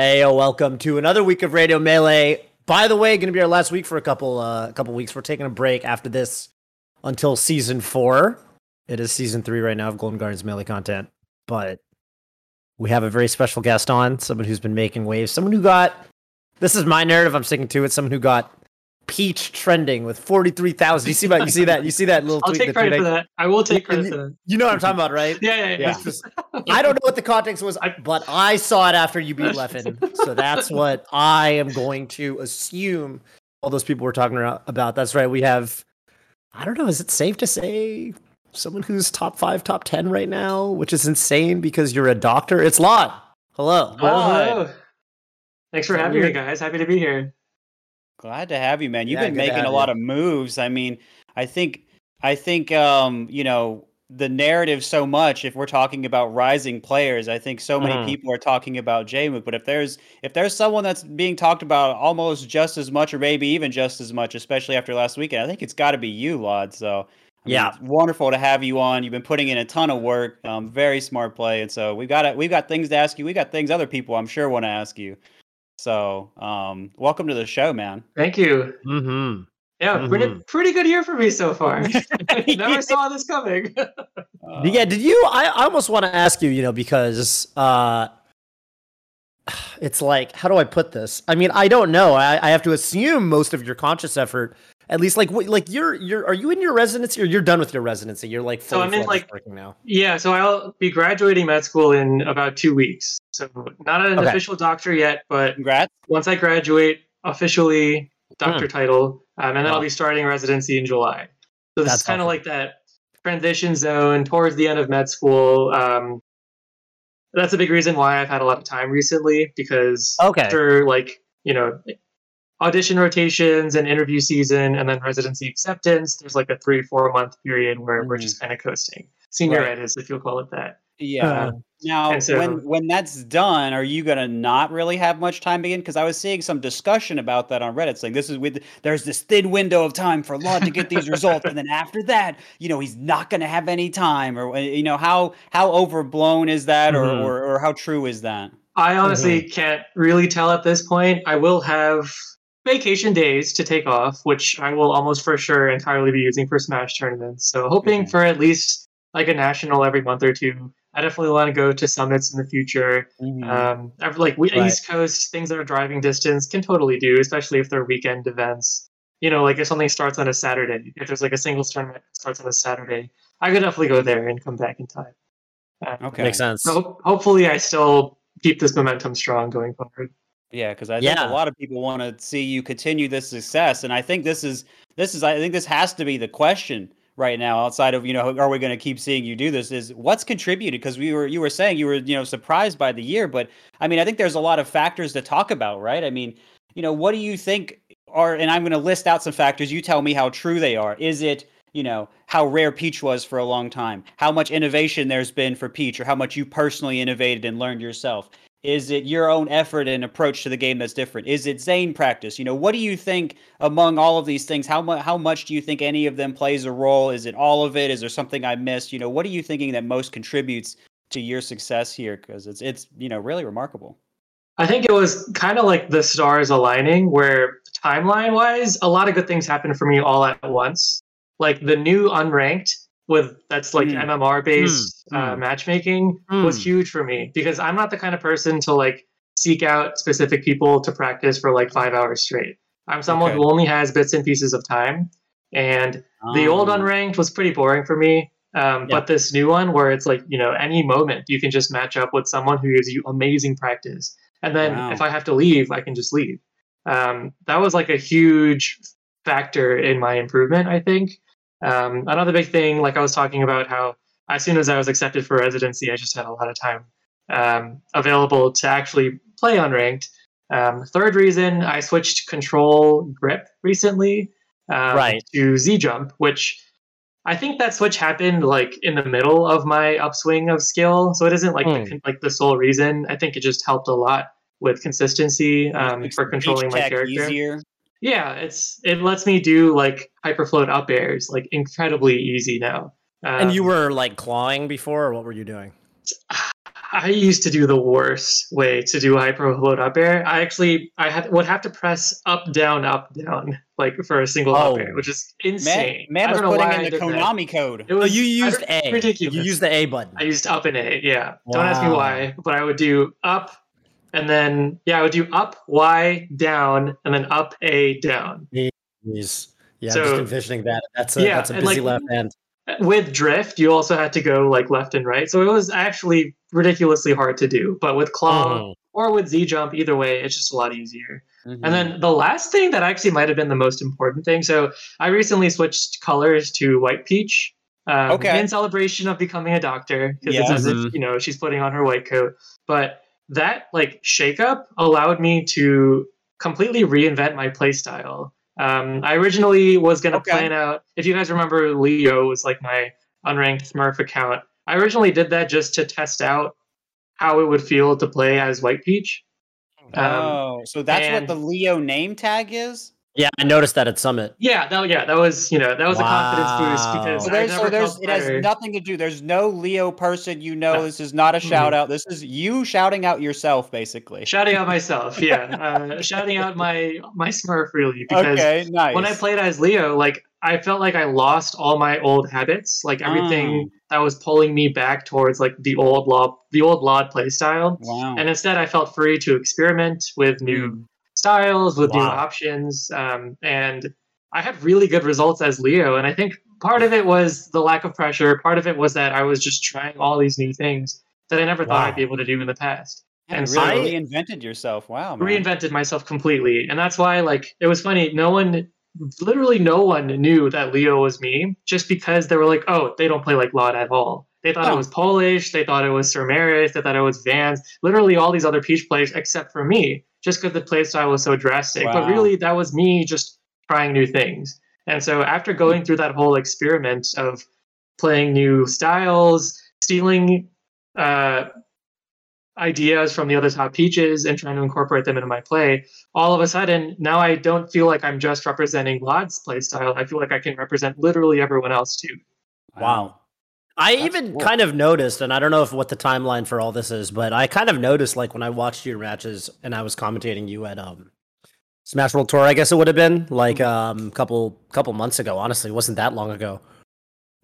Hey, welcome to another week of Radio Melee. By the way, going to be our last week for a couple uh, a couple weeks. We're taking a break after this until season four. It is season three right now of Golden Guardians Melee content, but we have a very special guest on, someone who's been making waves, someone who got. This is my narrative. I'm sticking to it. Someone who got Peach trending with forty three thousand. You see that? You see that? You see that little? I'll tweet take credit tweet for I- that. I will take credit you, for that. you know what I'm talking about, right? Yeah, yeah, yeah. Yeah. Just- I don't know what the context was, but I saw it after you beat Leffen, so that's what I am going to assume. All those people were talking about. That's right. We have. I don't know. Is it safe to say someone who's top five, top ten right now, which is insane because you're a doctor? It's Lloyd. Hello. Oh, hello. Thanks for having me, guys. Happy to be here. Glad to have you, man. You've Yeah, been making a lot you. of moves. I mean, I think I think um, you know, the narrative so much if we're talking about rising players, I think so many Mhm. people are talking about Jmook, but if there's if there's someone that's being talked about almost just as much or maybe even just as much, especially after last weekend, I think it's got to be you, Lloyd. So I mean, Yeah. it's wonderful to have you on. You've been putting in a ton of work, um, very smart play, and so we've got it. We've got things to ask you. We got things other people I'm sure want to ask you. So, um, welcome to the show, man. Thank you. Mm-hmm. Yeah, pretty, Mhm. pretty good year for me so far. Never saw this coming. Uh, Yeah, did you? I, I almost want to ask you, you know, because uh, it's like, how do I put this? I mean, I don't know. I, I have to assume most of your conscious effort, at least, like, wh- like you're, you're, are you in your residency or you're done with your residency? You're like, So fully I'm in, like- working now. yeah, so I'll be graduating med school in about two weeks. So not an Okay. official doctor yet, but Congrats. once I graduate officially, doctor Hmm. title, um, and then I'll be starting residency in July. So this That's is kind of like that transition zone towards the end of med school. Um, that's a big reason why I've had a lot of time recently because Okay. after like you know audition rotations and interview season and then residency acceptance, there's like a three four month period where we're Mhm. just kind of coasting. Senior Right. ed is if you'll call it that. Yeah. Um, Now, so- when when that's done, are you gonna not really have much time again? Because I was seeing some discussion about that on Reddit, saying this is with there's this thin window of time for Lloyd to get these results, and then after that, you know, he's not gonna have any time, or uh, you know, how how overblown is that, or Mhm. or, or how true is that? I honestly can't really tell at this point. I will have vacation days to take off, which I will almost for sure entirely be using for Smash tournaments. So hoping Okay. for at least like a national every month or two. I definitely want to go to summits in the future. Um, I've- like we, Right. East Coast things that are driving distance can totally do, especially if they're weekend events. You know, like if something starts on a Saturday, if there's like a singles tournament that starts on a Saturday, I could definitely go there and come back in time. Uh, okay, Makes sense. So ho- hopefully, I still keep this momentum strong going forward. Yeah, because I think a lot of people want to see you continue this success, and I think this is this is I think this has to be the question right now. Outside of you know, are we going to keep seeing you do this? Is what's contributed? Because we were you were saying you were you know surprised by the year, but I mean I think there's a lot of factors to talk about, right? I mean, you know, what do you think are? And I'm going to list out some factors. You tell me how true they are. Is it you know how rare Peach was for a long time? How much innovation there's been for Peach, or how much you personally innovated and learned yourself? Is it your own effort and approach to the game that's different? Is it Zane practice? You know, what do you think among all of these things? How much how much do you think any of them plays a role? Is it all of it? Is there something I missed? You know, what are you thinking that most contributes to your success here? Because it's it's you know really remarkable. I think it was kind of like the stars aligning, where timeline wise, a lot of good things happened for me all at once. Like the new unranked with that's like Mm. MMR based Mm, uh, mm. matchmaking was Mm. huge for me because I'm not the kind of person to like seek out specific people to practice for like five hours straight. I'm someone Okay. who only has bits and pieces of time, and the old Um, unranked was pretty boring for me. Um, Yeah. But this new one, where it's like you know, any moment you can just match up with someone who gives you amazing practice, and then Wow. if I have to leave, I can just leave. Um, that was like a huge factor in my improvement. I think um, another big thing, like I was talking about, how as soon as I was accepted for residency, I just had a lot of time um, available to actually play unranked. Um, third reason, I switched control grip recently um, Right. to Z jump, which I think that switch happened like in the middle of my upswing of skill, so it isn't like Hmm. the, like the sole reason. I think it just helped a lot with consistency um, for controlling my character. easier. Yeah, it's it lets me do like hyperfloat up airs like incredibly easy now. and you Um, were like clawing before, or what were you doing? I used to do the worst way to do hyper float up air. I actually I had would have to press up down up down like for a single Oh. up air, which is insane. man I was don't know putting why I in the did that. Konami code. It Oh, was you used A. Ridiculous. You used the A button. I used up and A. Yeah. Don't ask me why, but I would do up and then yeah, I would do up Y down and then up A down. Jeez. Yeah, I'm just envisioning that. That's a Yeah, that's a busy like, left hand. with drift you also had to go like left and right so it was actually ridiculously hard to do but with claw Mhm. or with z jump either way it's just a lot easier Mhm. and then the last thing that actually might have been the most important thing so i recently switched colors to white peach um, Okay. in celebration of becoming a doctor because it's as if Mhm. you know she's putting on her white coat but that like shakeup allowed me to completely reinvent my playstyle um, I originally was going to Okay. plan out. If you guys remember, Leo was like my unranked Smurf account. I originally did that just to test out how it would feel to play as White Peach. Um, oh, so that's what the Leo name tag is. Yeah, I noticed that at Summit. yeah, that yeah, that was you know that was a confidence boost Wow. because So I there's, never so there's felt it has nothing to do. There's no Leo person you know. No. This is not a shout out. This is you shouting out yourself, basically. shouting out myself. Yeah, uh, shouting out my my Smurf really because Okay, nice. when I played as Leo, like I felt like I lost all my old habits, like everything that was pulling me back towards like the old Lloyd, the old Lloyd play style. wow. And instead, I felt free to experiment with new Mm. Styles, with new options, um, and I had really good results as Leo. And I think part of it was the lack of pressure. Part of it was that I was just trying all these new things that I never thought I'd be able to do in the past. Yeah, and really so- reinvented yourself. Wow, man. reinvented myself completely and that's why like it was funny no one literally no one knew that leo was me just because they were like oh they don't play like Lloyd at all they thought Huh. it was Polish they thought it was sir Maris, they thought it was vans literally all these other peach players except for me just because the play style was so drastic but really that was me just trying new things and so after going through that whole experiment of playing new styles stealing uh ideas from the other top peaches and trying to incorporate them into my play, all of a sudden now I don't feel like I'm just representing Vlad's play style. I feel like I can represent literally everyone else too. Wow. I That's even cool. kind of noticed, and I don't know if what the timeline for all this is, but I kind of noticed like when I watched your matches and I was commentating you at um Smash World Tour, I guess it would have been like um a couple couple months ago. Honestly, it wasn't that long ago.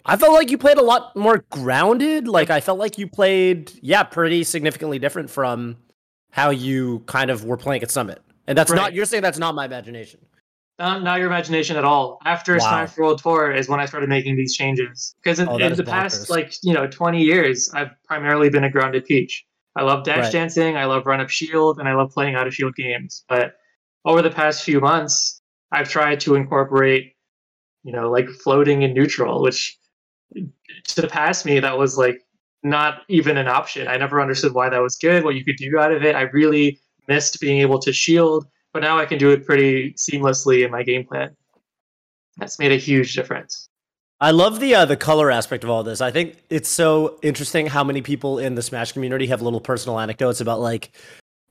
I felt like you played a lot more grounded. Like I felt like you played, yeah, pretty significantly different from how you kind of were playing at Summit. And that's not you're saying that's not my imagination. Not, not your imagination at all. After Wow. Smash World Tour is when I started making these changes. Because in, Oh, in the past, bonkers. like, you know, 20 years, I've primarily been a grounded peach. I love dash Right. dancing, I love run up shield, and I love playing out of shield games. But over the past few months, I've tried to incorporate, you know, like floating and neutral, which to the past me, that was like not even an option. I never understood why that was good, what you could do out of it. I really missed being able to shield, but now I can do it pretty seamlessly in my game plan. That's made a huge difference. I love the uh, the color aspect of all this. I think it's so interesting how many people in the Smash community have little personal anecdotes about like,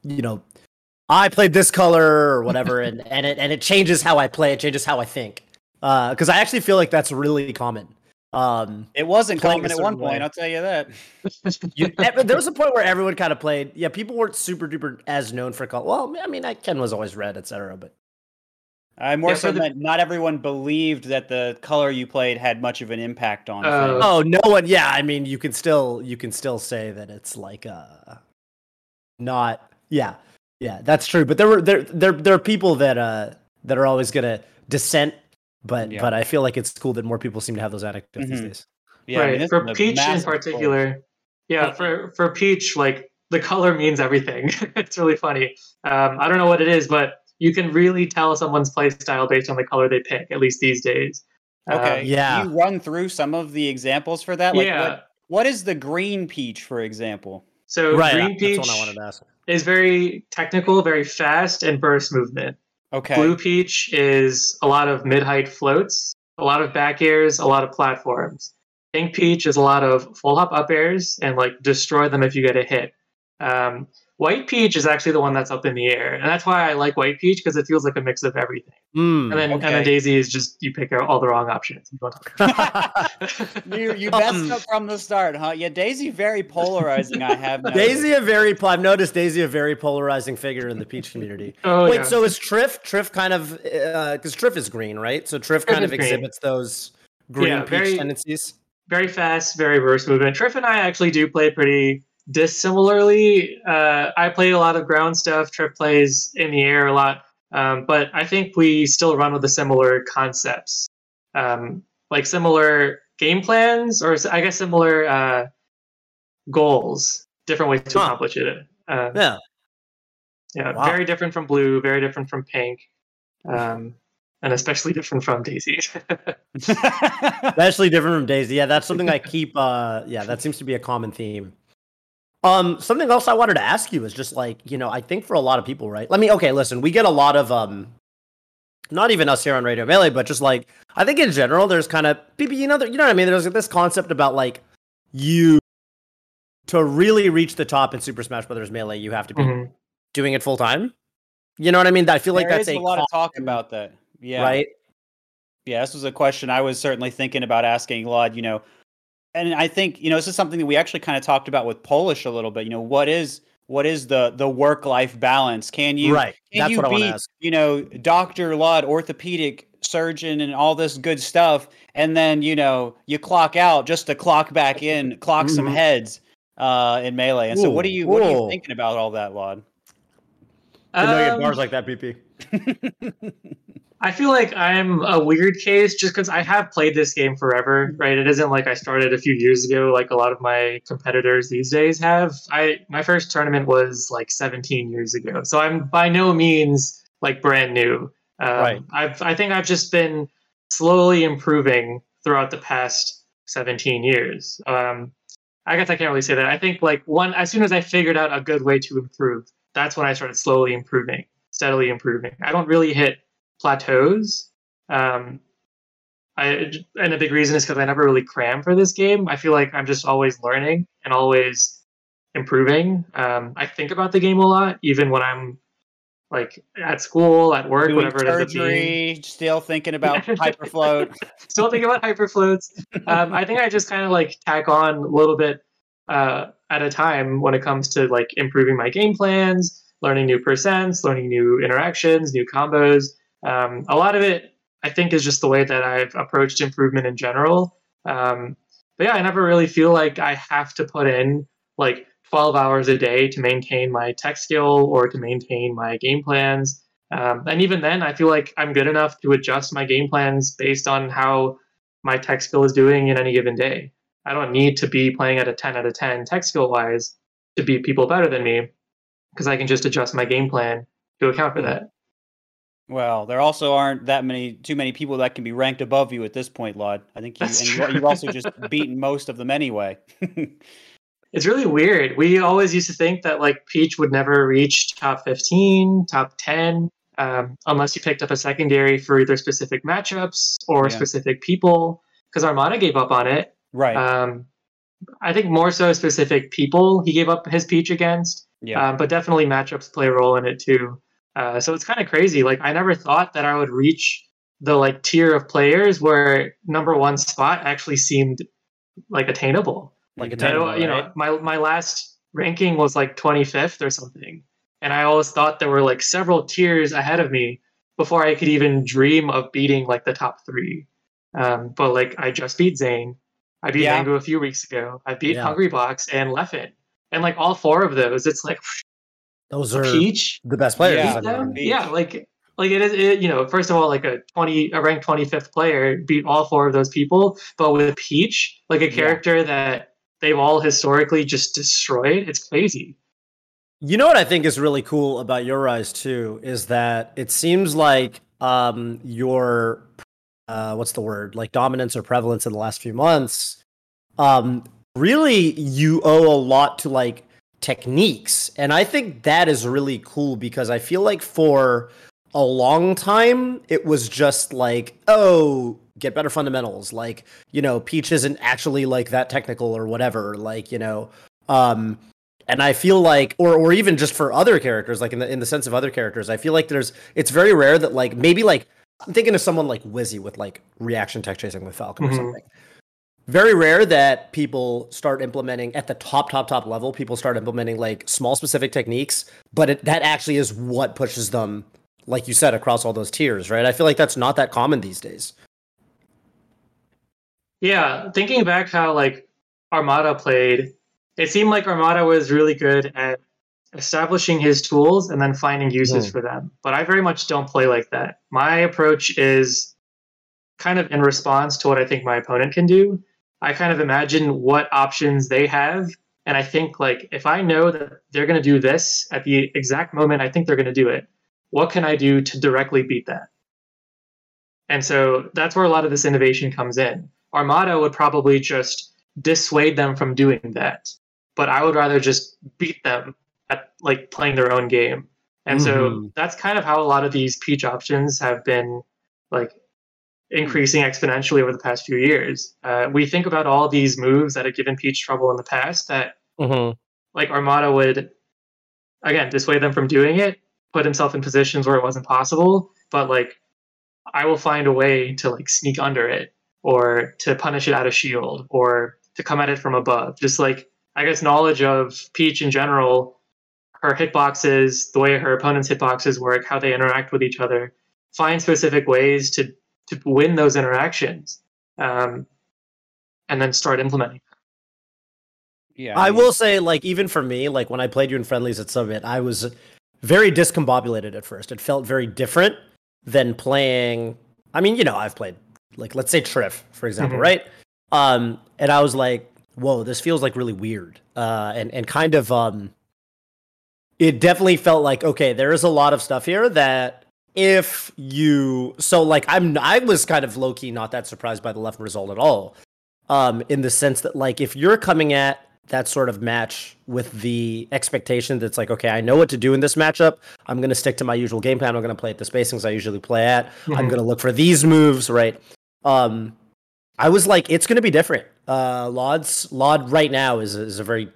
you know, I played this color or whatever, and and it and it changes how I play. It changes how I think. Because I actually feel like that's really common. Um, It wasn't common at one certain point. I'll tell you that. you, there was a point where everyone kind of played. Yeah, people weren't super duper as known for color. Well, I mean, I, Ken was always red, etc. But I more Yeah, so for the- meant not everyone believed that the color you played had much of an impact on Oh. things. oh, no one. Yeah, I mean, you can still you can still say that it's like uh, not. Yeah, yeah, that's true. But there were there there there are people that uh that are always gonna dissent. But Yeah. but I feel like it's cool that more people seem to have those anecdotes these Mhm. days. Yeah, I mean, right. this for Peach in particular, yeah, Yeah. for for Peach, like the color means everything. it's really funny. Um, I don't know what it is, but you can really tell someone's play style based on the color they pick. At least these days. Um, Okay. yeah. Can you run through some of the examples for that? Like yeah. what, what is the green peach, for example? So right, Green Peach that's what I wanted to ask. is very technical, very fast, and burst movement. Okay. Blue Peach is a lot of mid-height floats, a lot of back airs, a lot of platforms. Pink Peach is a lot of full hop up airs and like destroy them if you get a hit. Um, White Peach is actually the one that's up in the air, and that's why I like White Peach because it feels like a mix of everything. Mm. And then and okay. then Daisy is just you pick out all the wrong options. You don't You you messed Um, up from the start, huh? Yeah, Daisy very polarizing. I have noticed. Daisy a very I've noticed Daisy a very polarizing figure in the Peach community. oh Wait, yeah. so is Trif Trif kind of because Trif is green, right? So Trif kind is of green. exhibits those green Yeah, peach very- tendencies. very fast, very burst movement. Trif and I actually do play pretty dissimilarly. Uh, I play a lot of ground stuff. Trif plays in the air a lot, um, but I think we still run with the similar concepts, um, like similar game plans, or I guess similar uh, goals. Different ways to Huh. accomplish it. Uh, Yeah. yeah, Wow. very different from blue, very different from pink, um, and especially different from Daisy. Especially different from Daisy. Yeah, that's something I keep uh yeah, that seems to be a common theme. Um something else I wanted to ask you is just like, you know, I think for a lot of people, right? Let me okay, listen, we get a lot of um not even us here on Radio Melee, but just like I think in general there's kind of people you know there- you know what I mean? There's this concept about like you to really reach the top in Super Smash Brothers Melee, you have to be Mhm. doing it full time. You know what I mean? I feel like There that's is a, a lot of talk about that. Yeah, right. Yeah, this was a question I was certainly thinking about asking Lloyd, you know. And I think, you know, this is something that we actually kind of talked about with Polish a little bit. You know, what is what is the the work life balance? Can you right. can That's you what I want be, to ask. you know, Dr. Lloyd, orthopedic surgeon and all this good stuff, and then, you know, you clock out just to clock back in, clock some Mhm. heads uh in melee. And so what are Ooh, you what are you thinking about all that, Lloyd? I know you have Um, bars like that, PP. I feel like I'm a weird case just because I have played this game forever, right? It isn't like I started a few years ago, like a lot of my competitors these days have. I my first tournament was like 17 years ago, so I'm by no means like brand new. Um, Right. I've I think I've just been slowly improving throughout the past 17 years. Um, I guess I can't really say that. I think like one as soon as I figured out a good way to improve, that's when I started slowly improving, steadily improving. I don't really hit plateaus. Um, I and a big reason is because I never really cram for this game. I feel like I'm just always learning and always improving. Um, I think about the game a lot, even when I'm like at school, at work, Doing whatever it ends up being still thinking about hyperfloat. still thinking about hyperfloats. Um, I think I just kind of like tack on a little bit uh, at a time when it comes to like improving my game plans, learning new percents, learning new interactions, new combos. Um, a lot of it, I think, is just the way that I've approached improvement in general. Um, but yeah, I never really feel like I have to put in like 12 hours a day to maintain my tech skill or to maintain my game plans. Um, and even then, I feel like I'm good enough to adjust my game plans based on how my tech skill is doing in any given day. I don't need to be playing at a 10 out of 10 tech skill wise to beat people better than me because I can just adjust my game plan to account for that. Well, there also aren't that many, too many people that can be ranked above you at this point, Lloyd. I think you, and you've also just beaten most of them anyway. It's really weird. We always used to think that like Peach would never reach top 15, top 10, um, unless you picked up a secondary for either specific matchups or Yeah. specific people, because Armada gave up on it. right. Um, I think more so specific people he gave up his Peach against. yeah. um, but definitely matchups play a role in it too. Uh, so it's kind of crazy. Like I never thought that I would reach the like tier of players where number one spot actually seemed like attainable. Like a I Attainable, don't- you know, right? my my last ranking was like 25th or something, and I always thought there were like several tiers ahead of me before I could even dream of beating like the top three. Um, but like I just beat Zain, I beat Yeah. Mango a few weeks ago. I beat Yeah. Hungrybox and Leffen, and like all four of those, it's like Those are Peach. the best players. Yeah. I them? mean. Yeah, like like it is. It, you know, first of all, like a twenty, a ranked twenty fifth player beat all four of those people, but with Peach, like a Yeah. character that they've all historically just destroyed, it's crazy. You know what I think is really cool about your rise too is that it seems like um your uh what's the word like dominance or prevalence in the last few months um really you owe a lot to like techniques and I think that is really cool because I feel like for a long time it was just like oh get better fundamentals like you know Peach isn't actually like that technical or whatever like you know um and I feel like, or or even just for other characters, like in the in the sense of other characters, I feel like there's it's very rare that like maybe like I'm thinking of someone like Wizzy with like reaction tech chasing with Falcon Mhm. or something. Very rare that people start implementing at the top, top, top level. People start implementing like small specific techniques, but it, that actually is what pushes them, like you said, across all those tiers, right? I feel like that's not that common these days. Yeah, thinking back how like Armada played, it seemed like Armada was really good at establishing his tools and then finding uses Mhm. for them. But I very much don't play like that. My approach is kind of in response to what I think my opponent can do. I kind of imagine what options they have and I think like if I know that they're going to do this at the exact moment I think they're going to do it, what can I do to directly beat that? And so that's where a lot of this innovation comes in. Armada would probably just dissuade them from doing that. But I would rather just beat them at like playing their own game. And so Mhm. that's kind of how a lot of these peach options have been like increasing exponentially over the past few years. Uh, we think about all these moves that have given Peach trouble in the past that Mm-hmm. like Armada would again dissuade them from doing it, put himself in positions where it wasn't possible, but like I will find a way to like sneak under it or to punish it out of shield or to come at it from above. Just like I guess knowledge of Peach in general, her hitboxes, the way her opponent's hitboxes work, how they interact with each other, find specific ways to to win those interactions, um, and then start implementing. Yeah, I mean, will say, like, even for me, like when I played you in friendlies at Summit, I was very discombobulated at first. It felt very different than playing. I mean, you know, I've played like let's say Trif, for example, Mhm. right? Um, and I was like, whoa, this feels like really weird. Uh, and and kind of um, it definitely felt like okay, there is a lot of stuff here that if you so like I'm I was kind of low key not that surprised by the left result at all. Um, in the sense that like if you're coming at that sort of match with the expectation that's like, okay, I know what to do in this matchup. I'm going to stick to my usual game plan. I'm going to play at the spacings I usually play at. I'm Mhm. going to look for these moves, right? Um, I was like, it's going to be different. Uh, Lloyd's Lloyd right now is is a very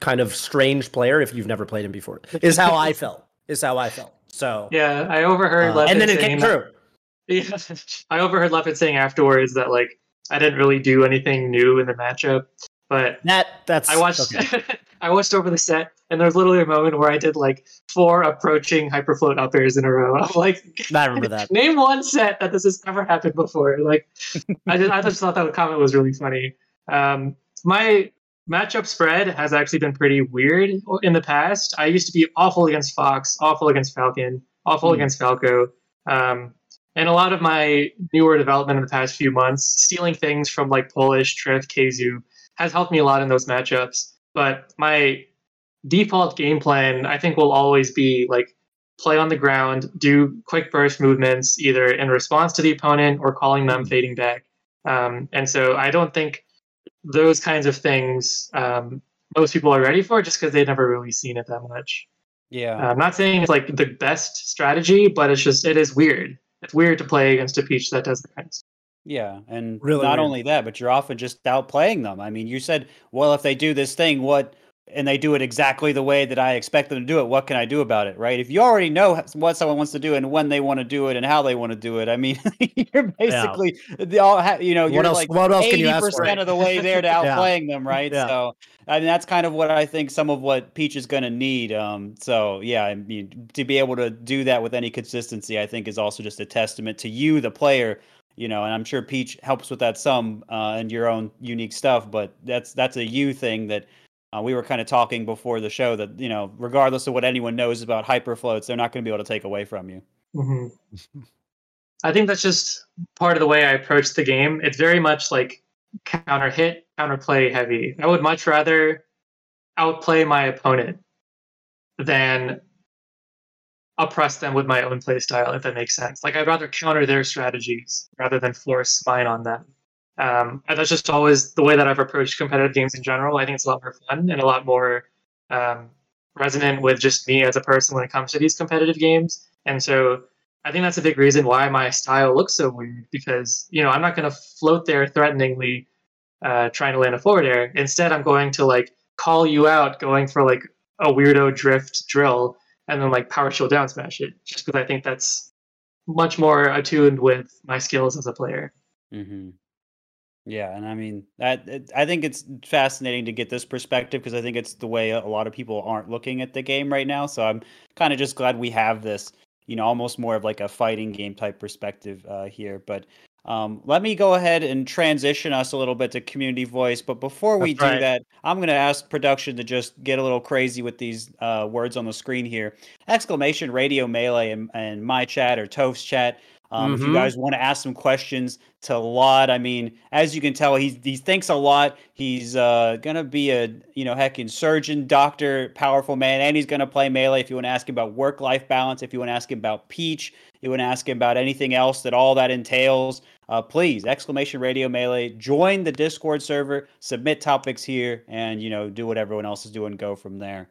kind of strange player if you've never played him before. Is how I felt. Is how I felt. So Yeah, I overheard. uh, and then it came true. Yeah, I overheard Leffen saying afterwards that like I didn't really do anything new in the matchup, but That that's I watched okay. I watched over the set, and there was literally a moment where I did like four approaching hyperfloat up airs in a row. I'm like, I remember that. name one set that this has ever happened before. Like, I just I just thought that the comment was really funny. Um, my matchup spread has actually been pretty weird in the past. I used to be awful against Fox, awful against Falcon, awful Hmm. against Falco. Um, and a lot of my newer development in the past few months, stealing things from like Polish, Trif, Kazu, has helped me a lot in those matchups. But my default game plan, I think, will always be like play on the ground, do quick burst movements, either in response to the opponent or calling them fading back. Um, and so I don't think those kinds of things um, most people are ready for just because they've never really seen it that much. yeah. Uh, I'm not saying it's like the best strategy, but it's just it is weird. It's weird to play against a peach that does that kind of stuff. Yeah, and Really not weird. only that, but you're often just outplaying them. I mean, you said, "Well, if they do this thing, what?" And they do it exactly the way that I expect them to do it. What can I do about it, right? If you already know what someone wants to do and when they want to do it and how they want to do it, I mean, you're basically the all ha- you know What you're else- like what else can you ask percent of the way there to Yeah. outplaying them, right? Yeah. So I mean, that's kind of what I think some of what Peach is going to need. Um, so yeah, I mean, to be able to do that with any consistency, I think is also just a testament to you, the player, you know, and I'm sure Peach helps with that some uh, and your own unique stuff, but that's that's a you thing that uh, we were kind of talking before the show that you know, regardless of what anyone knows about hyper floats, they're not going to be able to take away from you. hmm I think that's just part of the way I approach the game. It's very much like counter hit, counter play heavy. I would much rather outplay my opponent than oppress them with my own play style, if that makes sense. Like I'd rather counter their strategies rather than force mine on them. Um, and that's just always the way that I've approached competitive games in general. I think it's a lot more fun and a lot more um, resonant with just me as a person when it comes to these competitive games. And so I think that's a big reason why my style looks so weird because you know I'm not going to float there threateningly, uh, trying to land a forward air. Instead, I'm going to like call you out going for like a weirdo drift drill and then like power shield down smash it just because I think that's much more attuned with my skills as a player. Mm-hmm. Yeah, and I mean that it, I think it's fascinating to get this perspective because I think it's the way a lot of people aren't looking at the game right now. So I'm kind of just glad we have this, you know, almost more of like a fighting game type perspective uh, here. But um, let me go ahead and transition us a little bit to community voice. But before we That's do right. that, I'm going to ask production to just get a little crazy with these uh, words on the screen here. Exclamation radio melee and, and my chat or Toph's chat. Um, If you Mhm. guys want to ask some questions to Lloyd, I mean, as you can tell, he he thinks a lot. He's uh, gonna be a you know heckin' surgeon, doctor, powerful man, and he's gonna play melee. If you want to ask him about work life balance, if you want to ask him about Peach, you want to ask him about anything else that all that entails, uh, please exclamation radio melee. Join the Discord server, submit topics here, and you know do what everyone else is doing. Go from there.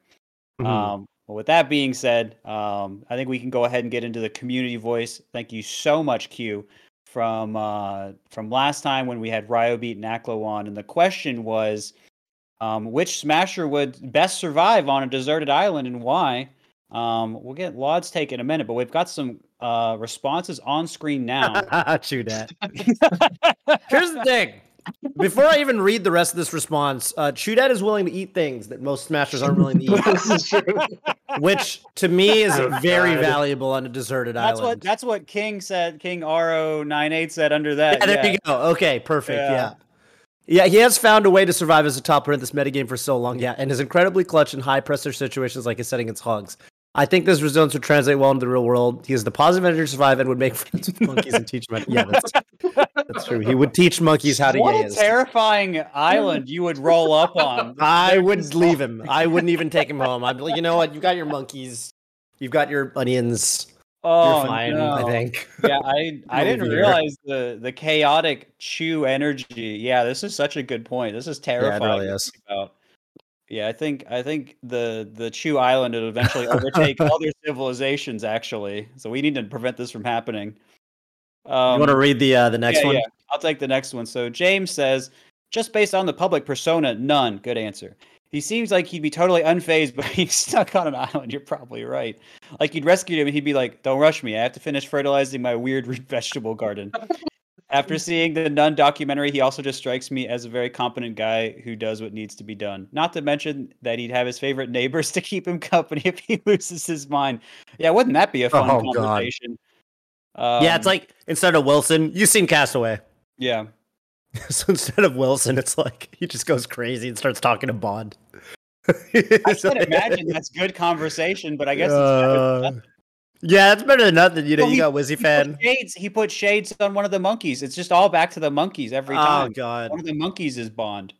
Mhm. Um, well, with that being said, um, I think we can go ahead and get into the community voice. Thank you so much, Q, from uh, from last time when we had Ryobeat and Aklo on, and the question was, um, which Smasher would best survive on a deserted island and why? Um, we'll get Lloyd's take in a minute, but we've got some uh, responses on screen now. True that. Here's the thing. Before I even read the rest of this response, uh, Chudat is willing to eat things that most smashers aren't willing to eat, this is true. which to me is Oh, very God. valuable on a deserted that's what island. that's what King said. King Ro 98 said under that. yeah, there yeah. you go. Okay, perfect. Yeah. Yeah. yeah. he has found a way to survive as a top player in this metagame for so long. Yeah, and is incredibly clutch in high pressure situations like his setting against Hogs. I think this resilience would translate well into the real world. He is the positive energy to survive and would make friends with monkeys and teach monkeys. Yeah, that's, that's true. He would teach monkeys how to what a terrifying island you would roll up on. I would leave him. I wouldn't even take him home. I'd be like, you know what? You've got your monkeys. You've got your onions. Oh, You're fine, no. I think. yeah, I I didn't realize the the chaotic chew energy. Yeah, this is such a good point. This is terrifying. really is. about. Yeah, I think I think the the Chew Island will eventually overtake other civilizations. Actually, so we need to prevent this from happening. Um, you want to read the uh, the next yeah, one? yeah. I'll take the next one. So James says, just based on the public persona, none. Good answer. He seems like he'd be totally unfazed, but he's stuck on an island. You're probably right. Like you'd rescue him, and he'd be like, "Don't rush me. I have to finish fertilizing my weird vegetable garden." After seeing the n0ne documentary, he also just strikes me as a very competent guy who does what needs to be done. Not to mention that he'd have his favorite neighbors to keep him company if he loses his mind. Yeah, wouldn't that be a fun Oh, God. conversation? yeah, Um, it's like instead of Wilson, you've seen Castaway. yeah. so instead of Wilson, it's like he just goes crazy and starts talking to Bond. I can imagine that's good conversation, but I guess it's better than Uh, nothing. Yeah, it's better than nothing. You know, Well, you he- got Wizzy He fan. put shades. He put shades on one of the monkeys. It's just all back to the monkeys every oh, time. Oh. God. One of the monkeys is Bond.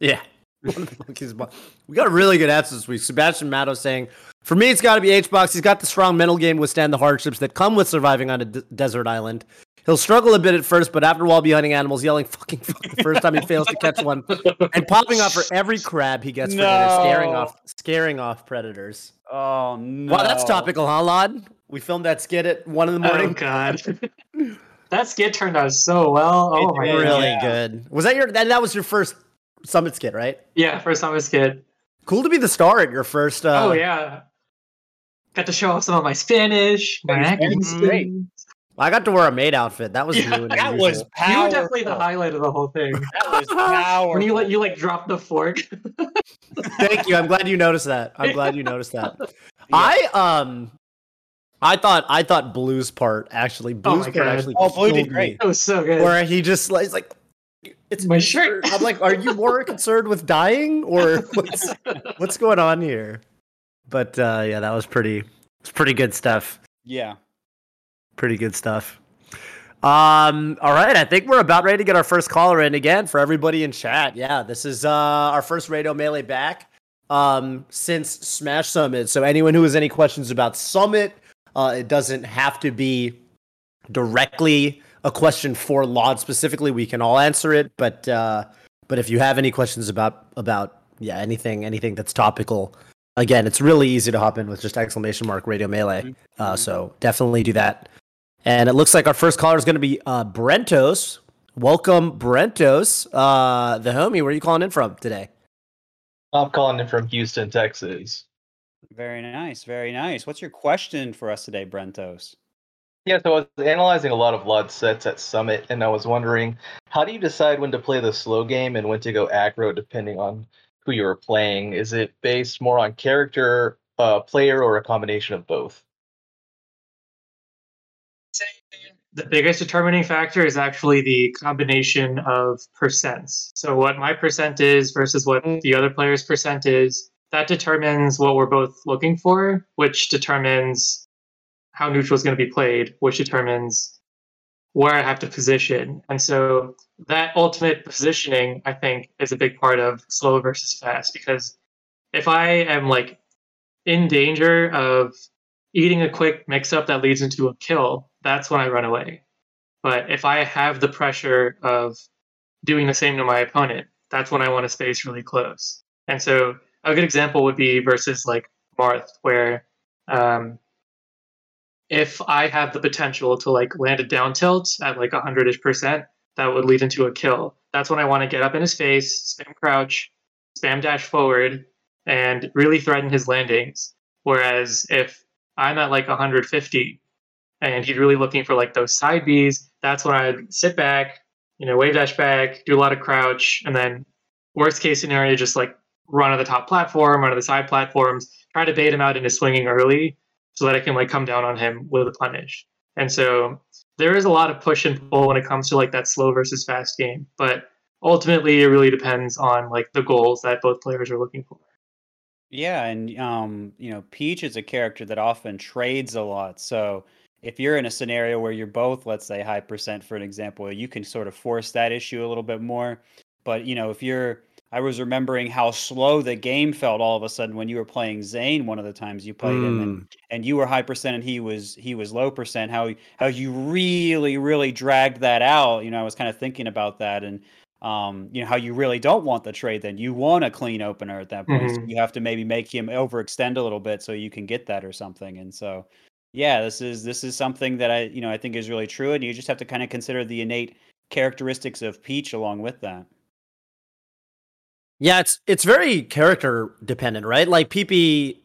Yeah. One of the monkeys bo- we got a really good answer this week. Sebastian Matto saying, For me, it's got to be H-Box. He's got the strong mental game to withstand the hardships that come with surviving on a d- desert island. He'll struggle a bit at first, but after a while, be hunting animals, yelling fucking fuck the first time he fails to catch one, and popping off for every crab he gets for dinner, scaring off, scaring off predators. Oh no! Wow, that's topical, huh, Lloyd? We filmed that skit at one in the morning. Oh morning. god. that skit turned out so well. Oh It my god. really Yeah. good. Was that your? That, that was your first summit skit, right? Yeah, first a skit. Cool to be the star at your first. Uh, oh yeah. Got to show off some of my Spanish, my Your acting Spanish is great. Skills. I got to wear a maid outfit. That was Yeah, new and That unusual. was You powerful. were definitely the highlight of the whole thing. That was powerful. when you like you like drop the fork. Thank you. I'm glad you noticed that. I'm glad you noticed that. I um, I thought I thought Blue's part actually Blue's my part God. actually. Oh, Blue did killed me. great. That was so good. Where he just like, he's like, it's My shirt. I'm like, are you more concerned with dying or what's what's going on here? But uh, yeah, that was pretty. It's pretty good stuff. Yeah. Pretty good stuff. Um, all right, I think we're about ready to get our first caller in again for everybody in chat. Yeah, this is uh our first radio melee back um since Smash Summit. So anyone who has any questions about Summit, uh it doesn't have to be directly a question for Lloyd specifically. We can all answer it, but uh but if you have any questions about about yeah, anything anything that's topical, again, it's really easy to hop in with just exclamation mark radio melee. Uh so definitely do that. And it looks like our first caller is going to be uh, Brentos. Welcome, Brentos, uh, the homie. Where are you calling in from today? I'm calling in from Houston, Texas. Very nice, very nice. What's your question for us today, Brentos? Yeah, so I was analyzing a lot of Lloyd sets at Summit, and I was wondering, how do you decide when to play the slow game and when to go aggro, depending on who you are playing? Is it based more on character, uh, player, or a combination of both? The biggest determining factor is actually the combination of percents. So, what my percent is versus what mm. the other player's percent is, that determines what we're both looking for, which determines how neutral is going to be played, which determines where I have to position. And so, that ultimate positioning, I think, is a big part of slow versus fast because if I am like in danger of eating a quick mix up that leads into a kill, that's when I run away. But if I have the pressure of doing the same to my opponent, that's when I want to space really close. And so a good example would be versus like Marth, where um, if I have the potential to like land a down tilt at like 100 ish percent, that would lead into a kill. That's when I want to get up in his face, spam crouch, spam dash forward, and really threaten his landings. Whereas if I'm at like 150 and he's really looking for like those side Bs, that's when I'd sit back, you know, wave dash back, do a lot of crouch, and then worst case scenario, just like run on the top platform, run on the side platforms, try to bait him out into swinging early so that I can like come down on him with a punish. And so there is a lot of push and pull when it comes to like that slow versus fast game, but ultimately it really depends on like the goals that both players are looking for. Yeah, and um, you know, Peach is a character that often trades a lot. So if you're in a scenario where you're both, let's say, high percent, for an example, you can sort of force that issue a little bit more. But you know, if you're, I was remembering how slow the game felt all of a sudden when you were playing Zain. one of the times you played him, and, and you were high percent and he was he was low percent. How how you really really dragged that out. You know, I was kind of thinking about that, and um, you know how you really don't want the trade. Then you want a clean opener at that point. So Mhm. you have to maybe make him overextend a little bit so you can get that or something. And so, yeah, this is this is something that I you know I think is really true, and you just have to kind of consider the innate characteristics of Peach along with that. Yeah, it's it's very character dependent, right? Like PP,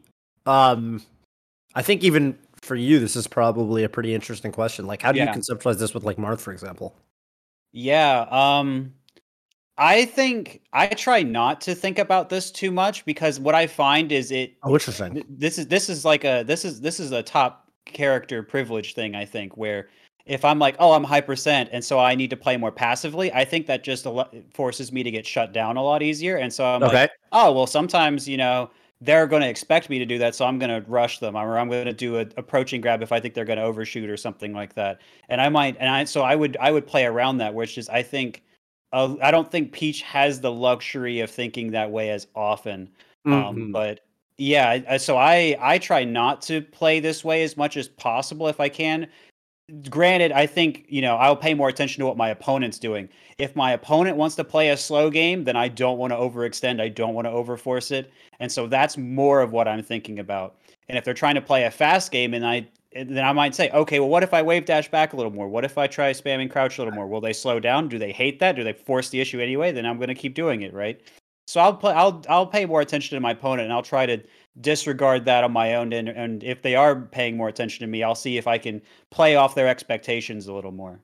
um, I think even for you, this is probably a pretty interesting question. Like, how do Yeah. you conceptualize this with like Marth, for example? Yeah, um I think I try not to think about this too much because what I find is it Oh, interesting. th- this is this is like a this is this is a top character privilege thing I think where if I'm like oh I'm high percent and so I need to play more passively I think that just forces me to get shut down a lot easier and so I'm Okay. like oh well sometimes you know they're going to expect me to do that so I'm going to rush them or I'm going to do a approaching grab if I think they're going to overshoot or something like that and I might and I so I would I would play around that which is I think uh, I don't think Peach has the luxury of thinking that way as often um, Mhm. but yeah I- so i i try not to play this way as much as possible if i can. Granted i think you know i'll pay more attention to what my opponent's doing. If my opponent wants to play a slow game then i don't want to overextend i don't want to overforce it and so that's more of what i'm thinking about. And if they're trying to play a fast game and i then i might say okay well what if i wave dash back a little more what if i try spamming crouch a little more will they slow down do they hate that do they force the issue anyway then i'm going to keep doing it right so I'll play. I'll I'll pay more attention to my opponent, and I'll try to disregard that on my own. And and if they are paying more attention to me, I'll see if I can play off their expectations a little more.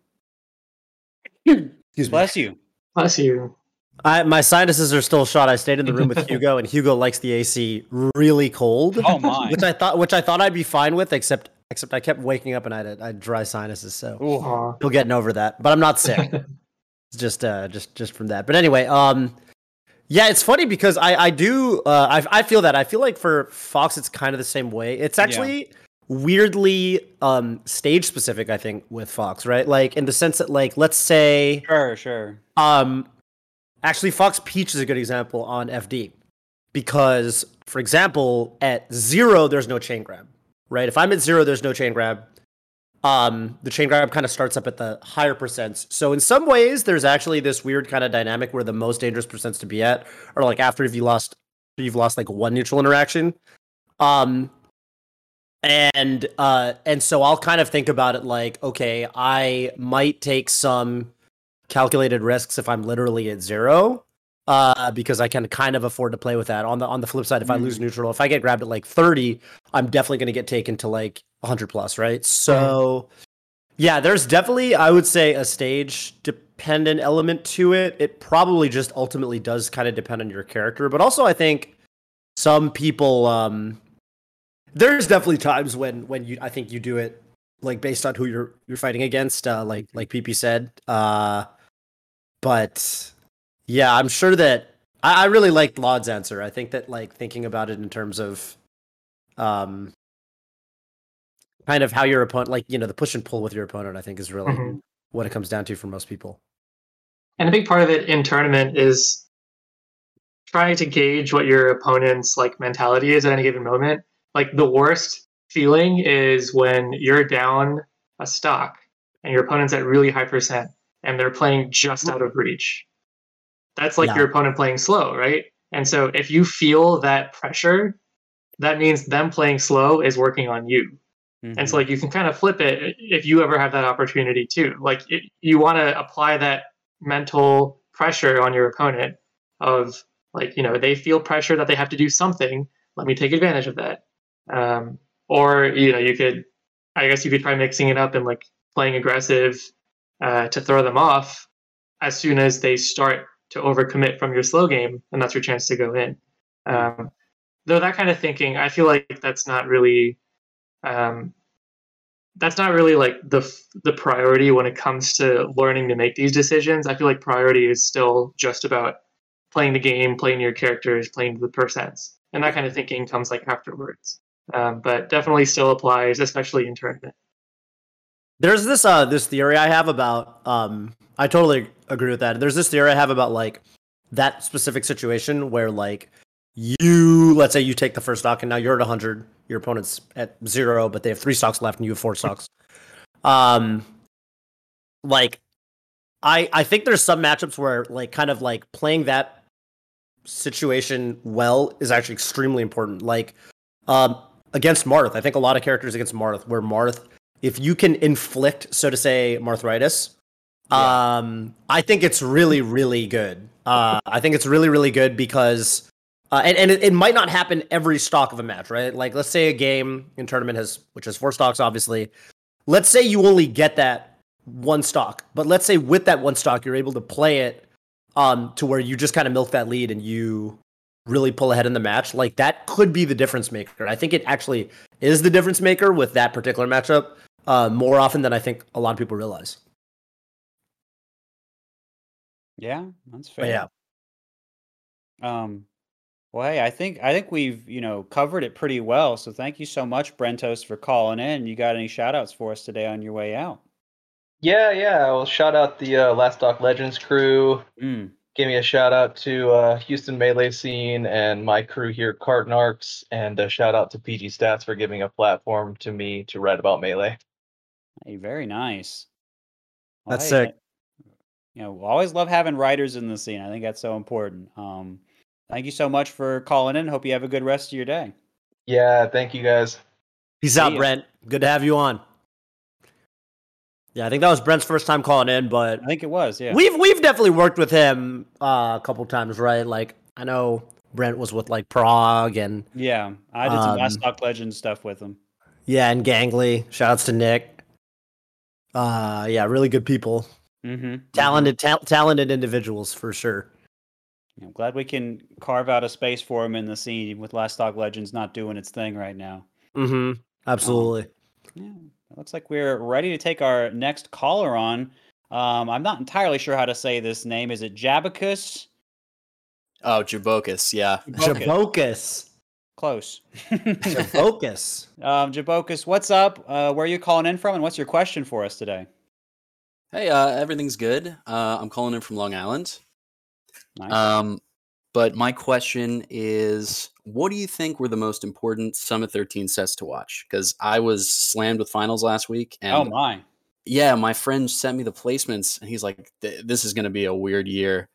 Excuse me. Bless you. Bless you. I, my sinuses are still shot. I stayed in the room with Hugo, and Hugo likes the AC really cold, Oh my. which I thought which I thought I'd be fine with, except except I kept waking up and I had, I had dry sinuses, so Ooh. Aw. still getting over that. But I'm not sick. It's just uh just just from that. But anyway, um yeah, it's funny because I I do uh I I feel that. I feel like for Fox it's kind of the same way. It's actually weirdly um stage specific I think with Fox, right? Like in the sense that like let's say Sure, sure. um actually Fox Peach is a good example on FD because for example at 0 there's no chain grab, right? If I'm at 0 there's no chain grab. Um the chain grab kind of starts up at the higher percents. So in some ways there's actually this weird kind of dynamic where the most dangerous percents to be at are like after if you lost you've lost like one neutral interaction. Um and uh and so i'll kind of think about it like okay i might take some calculated risks if i'm literally at zero uh, because I can kind of afford to play with that. On the on the flip side, if I Mm. lose neutral, if I get grabbed at like 30, I'm definitely going to get taken to like 100 plus, right? So, yeah, there's definitely I would say a stage dependent element to it. It probably just ultimately does kind of depend on your character, but also I think some people um there's definitely times when when you I think you do it like based on who you're you're fighting against uh like like PP said uh but yeah I'm sure that I, I really liked Lloyd's answer I think that like thinking about it in terms of um kind of how your opponent like you know the push and pull with your opponent I think is really Mhm. what it comes down to for most people And a big part of it in tournament is trying to gauge what your opponent's like mentality is at any given moment. Like the worst feeling is when you're down a stock and your opponent's at really high percent and they're playing just out of reach. That's like Yeah. your opponent playing slow, right? And so if you feel that pressure, that means them playing slow is working on you. And so, like, you can kind of flip it if you ever have that opportunity too. Like, it, you want to apply that mental pressure on your opponent of, like, you know, they feel pressure that they have to do something. Let me take advantage of that. Um, or, you know, you could, I guess you could try mixing it up and like playing aggressive uh, to throw them off as soon as they start to overcommit from your slow game, and that's your chance to go in. Um, though that kind of thinking, I feel like that's not really um, that's not really like the the priority when it comes to learning to make these decisions. I feel like priority is still just about playing the game, playing your characters, playing the percents, and that kind of thinking comes like afterwards. Um, but definitely still applies, especially in tournament. There's this uh this theory I have about um I totally agree with that. There's this theory I have about like that specific situation where like you let's say you take the first stock and now you're at 100, your opponent's at 0 but they have 3 stocks left and you have 4 stocks. Um like I I think there's some matchups where like kind of like playing that situation well is actually extremely important. Like um against Marth, I think a lot of characters against Marth where Marth if you can inflict, so to say, marthritis, um, I think it's really, really good. Uh, I think it's really, really good because, uh, and, and it, it might not happen every stock of a match, right? Like, let's say a game in tournament has, which has four stocks, obviously. Let's say you only get that one stock, but let's say with that one stock, you're able to play it um, to where you just kind of milk that lead and you really pull ahead in the match. Like, that could be the difference maker. I think it actually is the difference maker with that particular matchup uh, more often than I think a lot of people realize. Yeah, that's But fair. yeah, Um, well, hey, I think I think we've you know covered it pretty well. So thank you so much, Brentos, for calling in. You got any shout outs for us today on your way out? Yeah, yeah. I'll shout out the uh, Last Stock Legends crew. Mm. Give me a shout out to uh, Houston Melee Scene and my crew here at Carton Arcs, and a shout out to PG Stats for giving a platform to me to write about Melee. Hey, very nice. Well, That's hey, sick. I- You know, always love having writers in the scene. I think that's so important. Um, thank you so much for calling in. Hope you have a good rest of your day. Yeah, thank you guys. peace See out, ya. Brent. Good to have you on. Yeah, I think that was Brent's first time calling in, but I think it was, yeah. we've we've definitely worked with him uh, a couple times, right? Like I know Brent was with like Prague and yeah, I did some Last Um, Stock Legends stuff with him. yeah, and Gangly. Shouts to Nick. Uh, yeah, really good people, Mm-hmm. talented, ta- talented individuals for sure. I'm glad we can carve out a space for him in the scene with Last Stock Legends not doing its thing right now. Mm-hmm. Absolutely. Yeah, it looks like we're ready to take our next caller on. Um, I'm not entirely sure how to say this name. Is it Jabacus? Oh, Jabocus, yeah. Jabokus. Jabokus. Close. Jabokus. um, Jabokus, what's up? Uh, where are you calling in from, and what's your question for us today? Hey, uh, everything's good. Uh, I'm calling in from Long Island. Nice. Um, but my question is, what do you think were the most important Summit 13 sets to watch? Because I was slammed with finals last week, and oh my! yeah, my friend sent me the placements, and he's like, "This is going to be a weird year."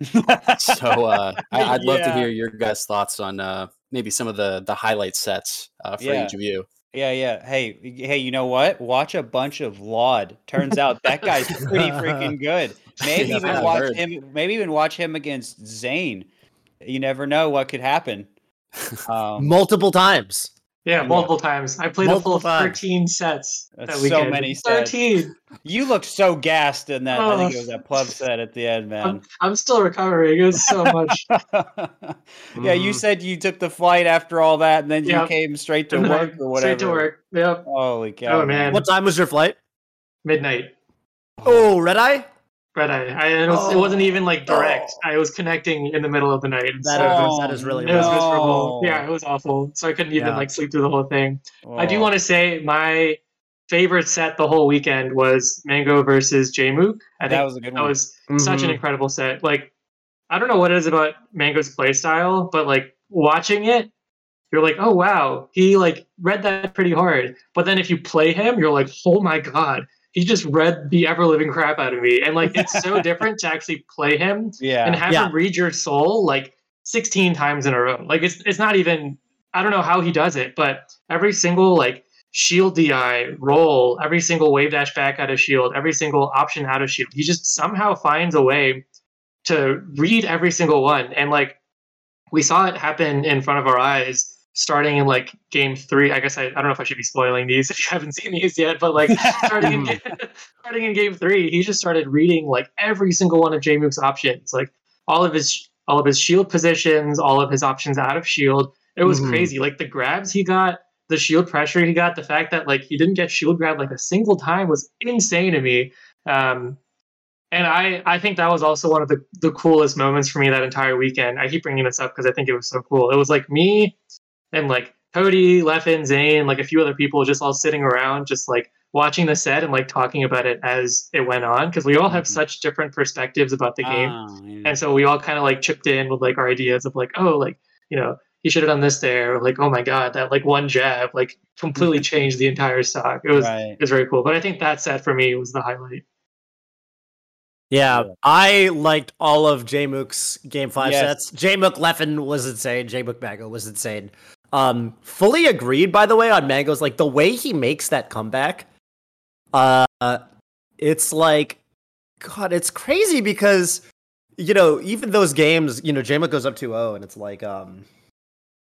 So uh, I- I'd love to hear your guys' thoughts on uh, maybe some of the the highlight sets uh, for Yeah. each of you. Yeah, yeah. Hey, hey, you know what? Watch a bunch of Lloyd. Turns out that guy's pretty freaking good. Maybe Yeah, even watch heard. him. Maybe even watch him against Zain. You never know what could happen. Um, multiple times. Yeah, Yeah. multiple times. I played Multiple a full times. 13 sets That's that so weekend. many sets. 13. you looked so gassed in that. I think it Oh. was that plug set at the end, man. I'm, I'm still recovering. It was so much. yeah, you Mhm. said you took the flight after all that, and then you came straight to And work or whatever. Straight to work. Yep. Holy cow! Oh, man. What time was your flight? Midnight. Oh, red eye. Red eye. I, it, was, it wasn't oh. even like direct. Oh. I was connecting in the middle of the night. That so is- was, that is really it was miserable. No. Yeah, it was awful. So I couldn't even Yeah. like sleep through the whole thing. I do Oh. want to say my favorite set the whole weekend was Mango versus Jmook. I that think was a good one. that one. was mm-hmm. such an incredible set. Like, I don't know what it is about Mango's play style, but like watching it, you're like, oh wow, he like read that pretty hard. But then if you play him, you're like, oh my god, he just read the ever living crap out of me. And like, it's so different to actually play him yeah. and have Yeah. him read your soul like 16 times in a row. Like, it's it's not even. I don't know how he does it, but every single like shield DI roll, every single wave dash back out of shield, every single option out of shield, he just somehow finds a way to read every single one. And like we saw it happen in front of our eyes starting in like game three. I guess I, I don't know if I should be spoiling these if you haven't seen these yet, but like starting in starting in game three, he just started reading like every single one of Jmook's options, like all of his all of his shield positions, all of his options out of shield. It was Mhm. crazy. Like the grabs he got, the shield pressure he got, the fact that like he didn't get shield grab like a single time was insane to me. Um, and I, I think that was also one of the, the coolest moments for me that entire weekend. I keep bringing this up because I think it was so cool. It was like me and like Cody, Leffen, Zain, like a few other people just all sitting around, just like watching the set and like talking about it as it went on because we all have Mhm. such different perspectives about the game. Ah, yeah. And so we all kind of like chipped in with like our ideas of like, oh, like, you know, he should have done this there. Or like, oh my God, that like one jab like completely changed the entire stock. It was right. it was very cool. But I think that set for me was the highlight. Yeah, Yeah. I liked all of Jmook's game five Yes. sets. Jmook Leffen was insane. Jmook Mango was insane. Um, fully agreed, by the way, on Mango's like the way he makes that comeback. Uh, it's like, God, it's crazy because you know even those games, you know, Jmook goes up 2-0 and it's like, um,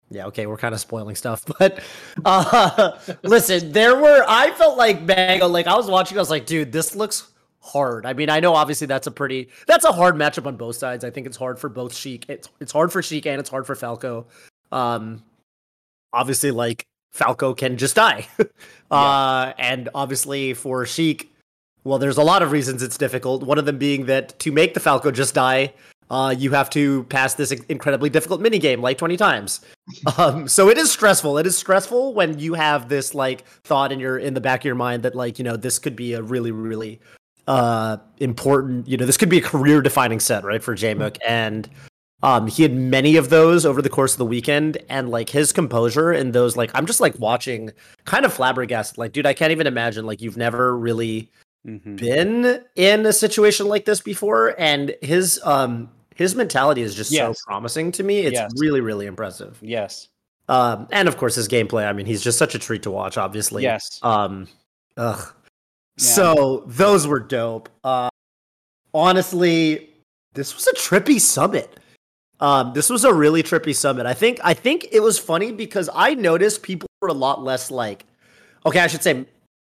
yeah, okay, we're kind of spoiling stuff, but uh, listen, there were I felt like Mango, like I was watching, I was like, dude, this looks hard. I mean, I know obviously that's a pretty that's a hard matchup on both sides. I think it's hard for both Sheik. It's it's hard for Sheik and it's hard for Falco. Um obviously like Falco can just die. uh and obviously for Sheik, well there's a lot of reasons it's difficult. One of them being that to make the Falco just die, uh you have to pass this incredibly difficult mini game like 20 times. Um so it is stressful. It is stressful when you have this like thought in your in the back of your mind that like, you know, this could be a really really uh important you know this could be a career defining set right for Jmook and um he had many of those over the course of the weekend and like his composure and those like I'm just like watching kind of flabbergasted like dude I can't even imagine like you've never really Mhm. been in a situation like this before and his um his mentality is just Yes. so promising to me it's Yes. really really impressive Yes. um and of course his gameplay I mean he's just such a treat to watch obviously Yes. um, ugh. Yeah. So those were dope. Uh, honestly, this was a trippy summit. Um, this was a really trippy summit. I think. I think it was funny because I noticed people were a lot less like. Okay, I should say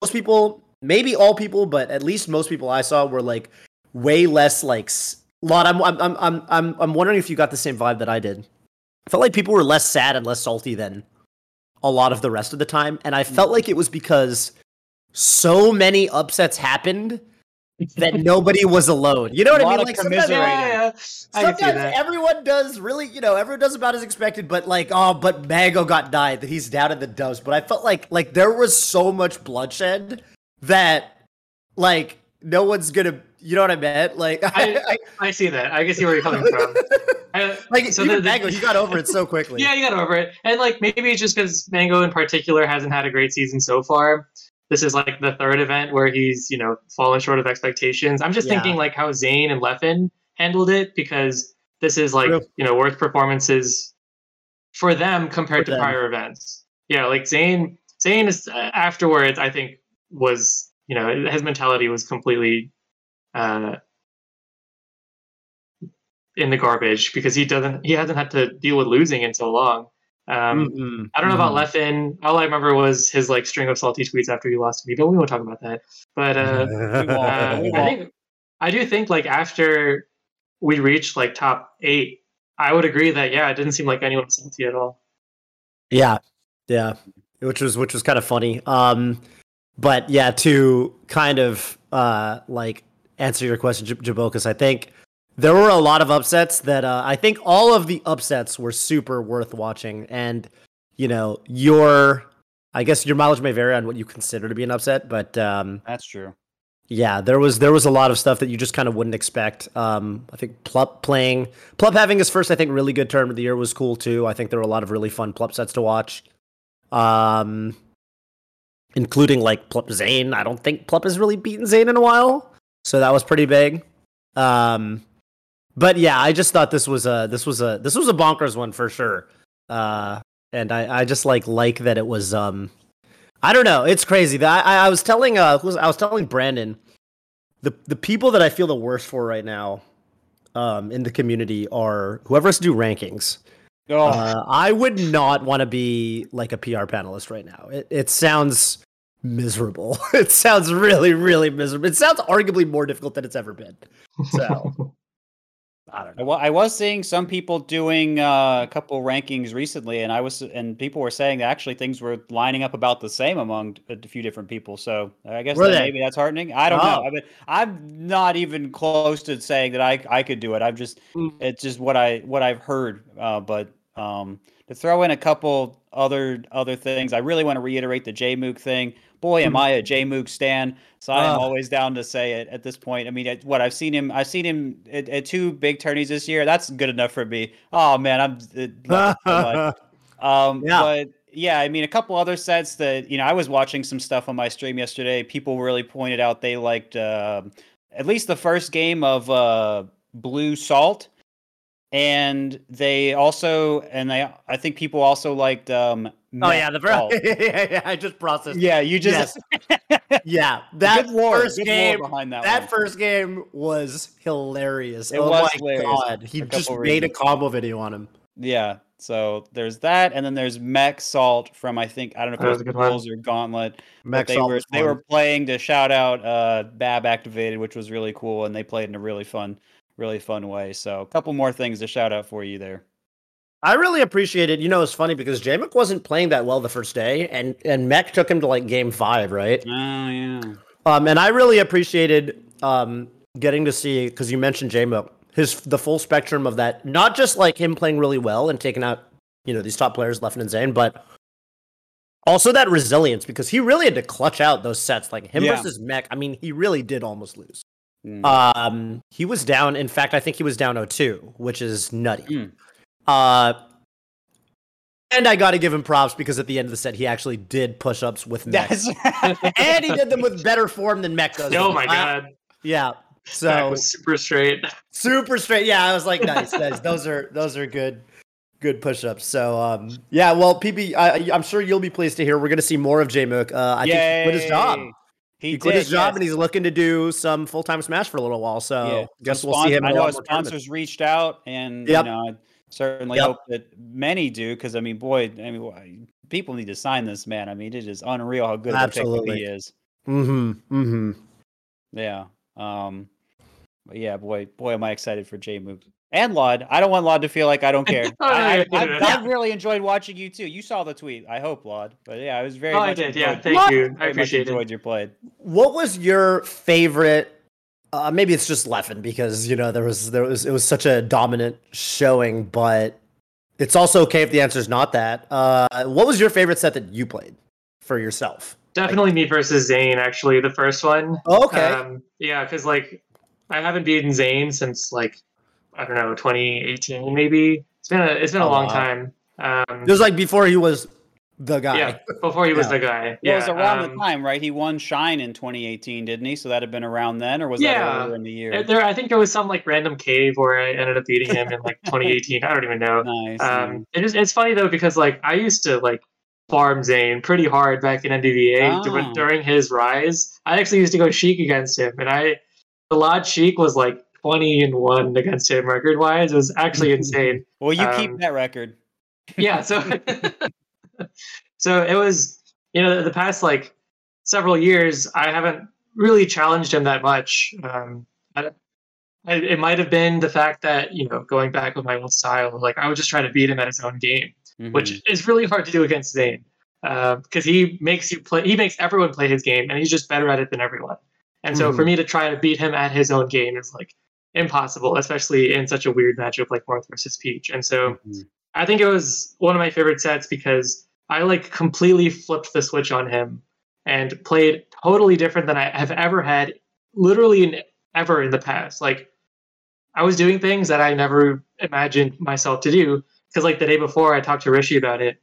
most people, maybe all people, but at least most people I saw were like way less like. Lot. I'm. I'm. I'm. I'm. I'm. I'm wondering if you got the same vibe that I did. I felt like people were less sad and less salty than a lot of the rest of the time, and I felt like it was because so many upsets happened that nobody was alone. You know what I mean? Like sometimes, commiserating. Yeah, yeah, yeah. I can see sometimes everyone does really, you know, everyone does about as expected, but like, oh, but Mango got died, that he's down in the dubs. But I felt like like there was so much bloodshed that like no one's gonna you know what I meant? Like I- I see that. I can see where you're coming from. I, like so even the- the- Mango, he got over it so quickly. Yeah, you got over it. And like maybe it's just because Mango in particular hasn't had a great season so far. This is like the third event where he's, you know, fallen short of expectations. I'm just Yeah. thinking like how Zain and Leffen handled it because this is like, True. you know, worth performances for them compared For to them. prior events. Yeah, like Zain Zain is uh, afterwards. I think was you know his mentality was completely uh, in the garbage because he doesn't he hasn't had to deal with losing in so long. Um, Mhm, I don't know about mhm. Leffen. All I remember was his like string of salty tweets after he lost to me, but we won't talk about that. But uh, uh, I think I do think like after we reached like top eight, I would agree that yeah, it didn't seem like anyone was salty at all. Yeah, yeah, which was which was kind of funny. Um, but yeah, to kind of uh like answer your question, J- Jabokus, I think there were a lot of upsets that uh, I think all of the upsets were super worth watching, and you know your. I guess your mileage may vary on what you consider to be an upset, but um, That's true. yeah, there was there was a lot of stuff that you just kind of wouldn't expect. Um, I think Plup playing Plup having his first, I think, really good term of the year was cool too. I think there were a lot of really fun Plup sets to watch, um, including like Plup Zain. I don't think Plup has really beaten Zain in a while, so that was pretty big. Um, but yeah, I just thought this was a this was a this was a bonkers one for sure. Uh, and I I just like like that it was um I don't know. It's crazy. That I, I was telling uh I was telling Brandon the the people that I feel the worst for right now um in the community are whoever has to do rankings. Oh, Uh, I would not want to be like a PR panelist right now. It it sounds miserable. It sounds really really miserable. It sounds arguably more difficult than it's ever been. So I don't know. wa- I was seeing some people doing uh, a couple rankings recently, and I was and people were saying that actually things were lining up about the same among a few different people. So I guess that maybe that's heartening. I don't Oh. know. I mean, I'm not even close to saying that I I could do it. I'm just Mm. it's just what I what I've heard. Uh, but um, to throw in a couple other other things, I really want to reiterate the Jmook thing. Boy, am Mhm. I a Jmook stan! So I am Ah. always down to say it at this point. I mean, at, what I've seen him, I've seen him at, at two big tourneys this year. That's good enough for me. Oh man, I'm uh, it so. Um, Yeah. but yeah, I mean, a couple other sets that you know, I was watching some stuff on my stream yesterday. People really pointed out they liked um at least the first game of uh, Blue Salt, and they also, and they, I think people also liked. Um, Oh yeah, the Salt. first. yeah, yeah, I just processed. yeah, you just Yeah, that good lore, first good game. lore behind that. That one. first game was hilarious. It oh was my hilarious god, he a just couple made a combo video on him. Yeah. So there's that, and then there's Mech Salt from I think I don't know if That it was was a good one. Bulls or Gauntlet. Mech Max they were they were playing to shout out uh, Bab activated, which was really cool, and they played in a really fun, really fun way. So a couple more things to shout out for you there. I really appreciate it. You know, it's funny because Jmook wasn't playing that well the first day, and and Mech took him to like game five, right? Oh yeah. Um, and I really appreciated um getting to see because you mentioned Jmook, his the full spectrum of that. Not just like him playing really well and taking out you know these top players, Leffen and Zain, but also that resilience because he really had to clutch out those sets. Like him Yeah. versus Mech, I mean, he really did almost lose. Mm. Um, he was down. In fact, I think he was down 0-2, which is nutty. Mm. Uh, and I got to give him props because at the end of the set, he actually did push ups with Mech, That's and he did them with better form than Mech does. oh my I- god, Yeah. that So was super straight. super straight. Yeah, I was like, nice, nice. Those are those are good, good push ups. So um, yeah. Well, PB, I, I'm sure you'll be pleased to hear we're going to see more of Jmook. Uh, I think he quit his job. He, He, quit did, his job yes. and he's looking to do some full time Smash for a little while. So Yeah. guess Some we'll see him. In I a know his more sponsors reached out, and Yep. you know, I certainly Yep. hope that many do because I mean, boy, I mean, people need to sign this man. I mean, it is unreal how good of a pick that Absolutely. he is. Mm-hmm. Mm-hmm. Yeah. Um. But yeah, boy, boy, am I excited for Jmook and Lloyd. I don't want Lloyd to feel like I don't care. I, really enjoyed watching you too. You saw the tweet. I hope, Lloyd. But yeah, I was very Oh, I did. Yeah, thank you. I appreciate enjoyed it. your play. What was your favorite? Uh, maybe it's just Leffen because you know there was there was it was such a dominant showing, but it's also okay if the answer is not that. Uh, what was your favorite set that you played for yourself? Definitely me versus Zain. Actually, the first one. Oh, okay. Um, yeah, because like I haven't beaten Zain since like I don't know 2018 maybe. It's been a it's been a Oh, long wow. time. Um, it was like before he was the guy. yeah, before he was Yeah. the guy. Well, Yeah, it was around um, the time, right? He won Shine in 2018, didn't he? So that had been around then, or was that earlier in the year? There, I think there was some like random cave where I ended up beating him in like 2018. I don't even know. nice. Um, it is, it's funny though because like I used to like farm Zain pretty hard back in NDVA dur- Oh. during his rise. I actually used to go Sheik against him, and I the Lloyd Sheik was like twenty and one against him record wise. It was actually insane. Well, you Um, keep that record. yeah so so it was you know the past like several years i haven't really challenged him that much um I, I, it might have been the fact that you know going back with my old style like i would just try to beat him at his own game which Mhm. is really hard to do against zain because he makes you play he makes everyone play his game and he's just better at it than everyone and so for me to try to beat him at his own game is like impossible especially in such a weird matchup like north versus peach and so Mhm. I think it was one of my favorite sets because I like completely flipped the switch on him and played totally different than I have ever had, literally in, ever in the past. Like I was doing things that I never imagined myself to do. Because like the day before, I talked to Rishi about it.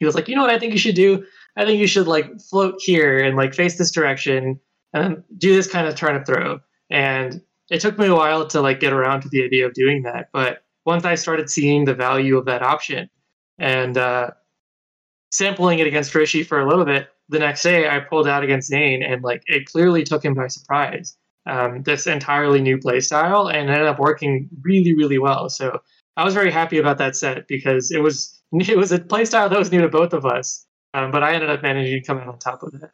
He was like, "You know what I think you should do? I think you should like float here and like face this direction and do this kind of turn turnip throw." And it took me a while to like get around to the idea of doing that, but once I started seeing the value of that option and uh, sampling it against Rishi for a little bit, the next day I pulled out against Zain and like it clearly took him by surprise. Um, this entirely new play style and ended up working really, really well. So I was very happy about that set because it was it was a playstyle that was new to both of us. Um, but I ended up managing to come out on top of it.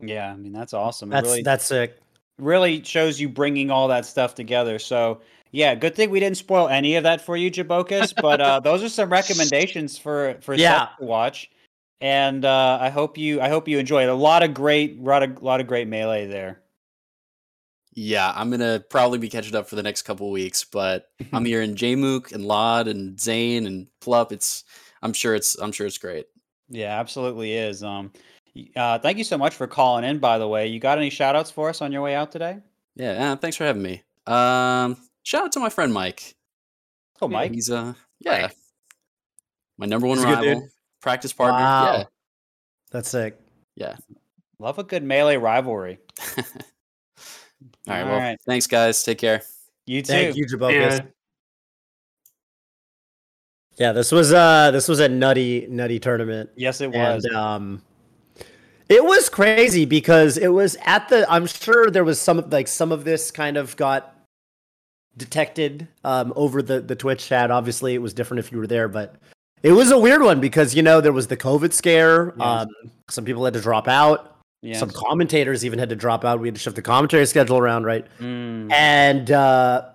Yeah, I mean that's awesome. It That's really, that's sick. really shows you bringing all that stuff together. So yeah, good thing we didn't spoil any of that for you, Jabokus. but uh, those are some recommendations for for Yeah. sets to watch. And uh, I hope you I hope you enjoy it. A lot of great lot of lot of great melee there. Yeah, I'm gonna probably be catching up for the next couple weeks, but I'm hearing Jmook and Lloyd and Zain and Plup. It's I'm sure it's I'm sure it's great. Yeah, absolutely is. Um, uh, thank you so much for calling in. By the way, you got any shout outs for us on your way out today? Yeah, uh, thanks for having me. Um, shout out to my friend Mike. Oh, Yeah, Mike. he's uh yeah, my number one He's a good rival, dude. Practice partner. Wow. That's sick. Yeah, Love a good melee rivalry. yeah. All right. All Well, right. thanks, guys. Take care. You too. Thank you, Jabokus. Yeah. Yeah. this was uh this was a nutty nutty tournament. Yes, it was. And um it was crazy because it was at the I'm sure there was some like some of this kind of got detected um over the the Twitch chat. Obviously it was different if you were there, but it was a weird one because you know there was the COVID scare. Um some people had to drop out. Yes. Some commentators even had to drop out. We had to shift the commentary schedule around, right? Mm. And uh,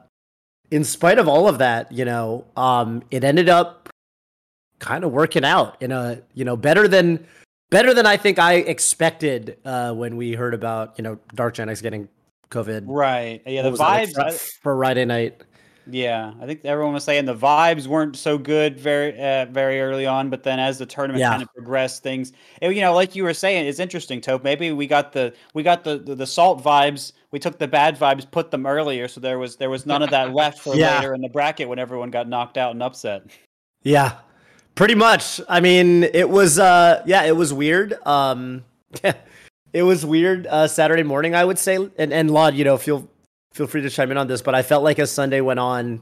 in spite of all of that, you know, um, it ended up kind of working out in a, you know, better than better than I think I expected uh, when we heard about, you know, DarkGenex getting COVID. Right. Yeah, What the that, like, for, for Friday night. Yeah, I think everyone was saying the vibes weren't so good very uh, very early on, but then as the tournament Yeah. kind of progressed, things it- you know, like you were saying, it's interesting, Tope. Maybe we got the we got the, the the salt vibes. We took the bad vibes, put them earlier, so there was there was none of that left for Yeah. later in the bracket when everyone got knocked out and upset. Yeah, pretty much. I mean, it was, uh, yeah, it was weird. Um, it was weird uh, Saturday morning, I would say. And and Lloyd, you know, feel feel free to chime in on this, but I felt like as Sunday went on,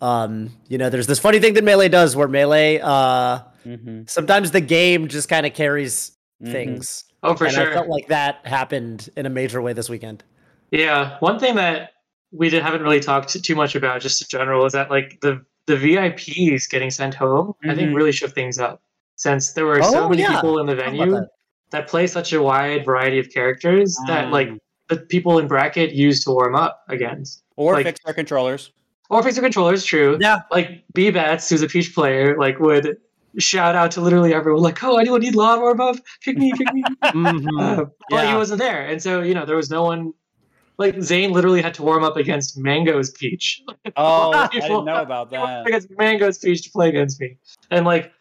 um, you know, there's this funny thing that melee does, where melee, uh, Mm-hmm. sometimes the game just kind of carries things. Oh, for and sure. I felt like that happened in a major way this weekend. Yeah, one thing that we did, haven't really talked too much about, just in general, is that like the the VIPs getting sent home, I think Mhm. really shook things up. Since there were so Oh, many yeah. people in the venue that? that play such a wide variety of characters that like The people in bracket used to warm up against. Or like- fix our controllers. Or fix fixer controllers, true. Yeah. Like B Bats, who's a Peach player, like would shout out to literally everyone, like, "Oh, anyone need lawn warm up? Pick me, pick me." Mhm. Uh, but he wasn't there, and so you know there was no one. Like Zain literally had to warm up against Mango's Peach. Oh, I people- didn't know about He warmed up that. against Mango's Peach to play against me, and like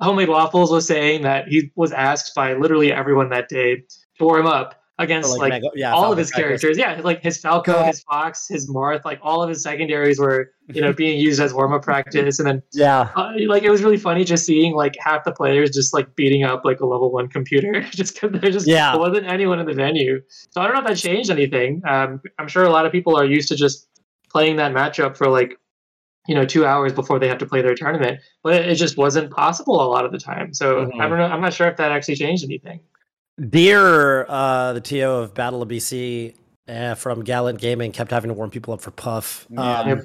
Homemade Waffles was saying that he was asked by literally everyone that day to warm up against Or, like, Mega- yeah, all Falcon of his Strikers. characters. Yeah, like his Falco, God. his Fox, his Marth, like all of his secondaries were you know being used as warm up practice, and then Yeah. uh, like it was really funny just seeing like half the players just like beating up like a level one computer just because there just Yeah. wasn't anyone in the venue. So I don't know if that changed anything. Um, I'm sure a lot of people are used to just playing that matchup for like you know two hours before they have to play their tournament, but it just wasn't possible a lot of the time. So Mhm. I don't know. I'm not sure if that actually changed anything. Deer, uh, the TO of Battle of BC uh, from Gallant Gaming, kept having to warm people up for Puff. Um, Yep.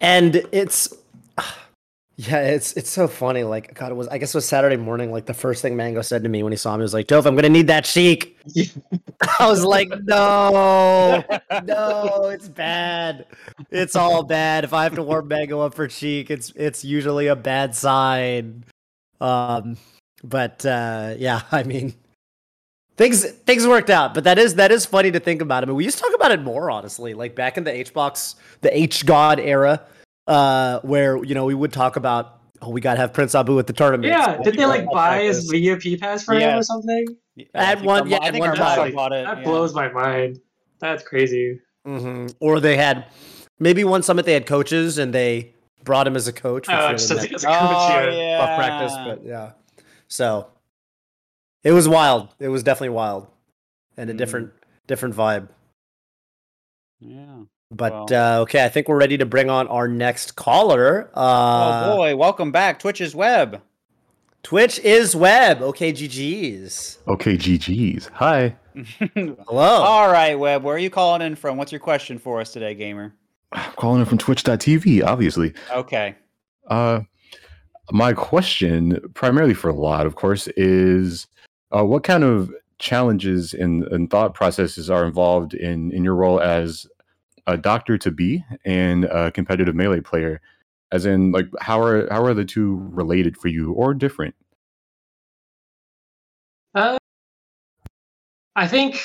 and it's yeah, it's it's so funny. Like God, it was I guess it was Saturday morning. Like the first thing Mango said to me when he saw me was like, "Dove, I'm gonna need that Sheik." I was like, "No, no, it's bad. It's all bad. If I have to warm Mango up for Sheik, it's it's usually a bad sign." Um, but uh, yeah, I mean, things things worked out. But that is that is funny to think about. I mean, we used to talk about it more honestly, like back in the H box, the H God era, uh, where you know we would talk about. Oh, we gotta have Prince Abu at the tournament. Yeah, did they like buy his practice. VIP pass for him or Yes. something? I At think one- our- yeah, I at think one our time. mother bought it. That yeah. blows my mind. That's crazy. Mm-hmm. Or they had maybe one summit they had coaches and they brought him as a coach. which Oh, just as, a coach, Oh, yeah. yeah. tough practice, but yeah. So it was wild. It was definitely wild, and a Mm. different different vibe. Yeah. But Well. uh, okay, I think we're ready to bring on our next caller. Uh, oh boy, welcome back, Twitch's web. Twitch is web. Okay, GG's. Okay, GG's. Hi. Hello. All right, Web, where are you calling in from? What's your question for us today, gamer? I'm calling in from twitch.tv, obviously. Okay. Uh, my question, primarily for a Lot, of course, is uh, what kind of challenges and, and thought processes are involved in, in your role as a doctor to be and a competitive melee player? As in, like, how are how are the two related for you or different? Uh, I think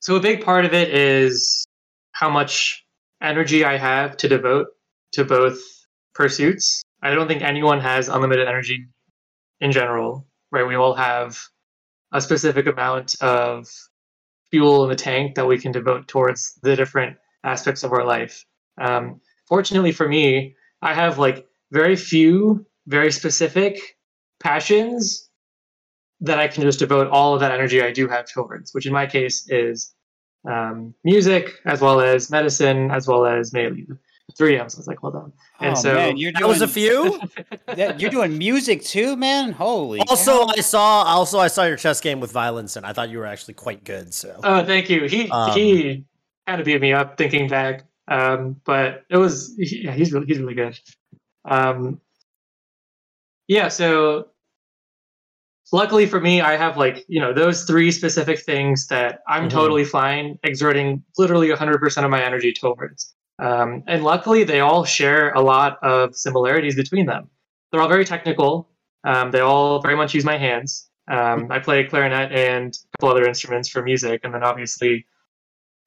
so. A big part of it is how much energy I have to devote to both pursuits. I don't think anyone has unlimited energy in general, right? We all have a specific amount of fuel in the tank that we can devote towards the different aspects of our life. Um, fortunately for me, I have like very few, very specific passions that I can just devote all of that energy I do have towards, which in my case is um, music as well as medicine as well as melee. Three M's. I was like, hold on. And oh, so man, you're doing, that was a few. that- you're doing music too, man. Holy. also, cow. I saw also I saw your chess game with violence, and I thought you were actually quite good. So Oh, thank you. He Um, he kind of beat me up thinking back, um, but it was yeah, he's really he's really good. Um, yeah, so luckily for me, I have like you know those three specific things that I'm Mhm. totally fine exerting literally 100% of my energy towards. Um, and luckily, they all share a lot of similarities between them. They're all very technical. Um, they all very much use my hands. Um, I play clarinet and a couple other instruments for music, and then obviously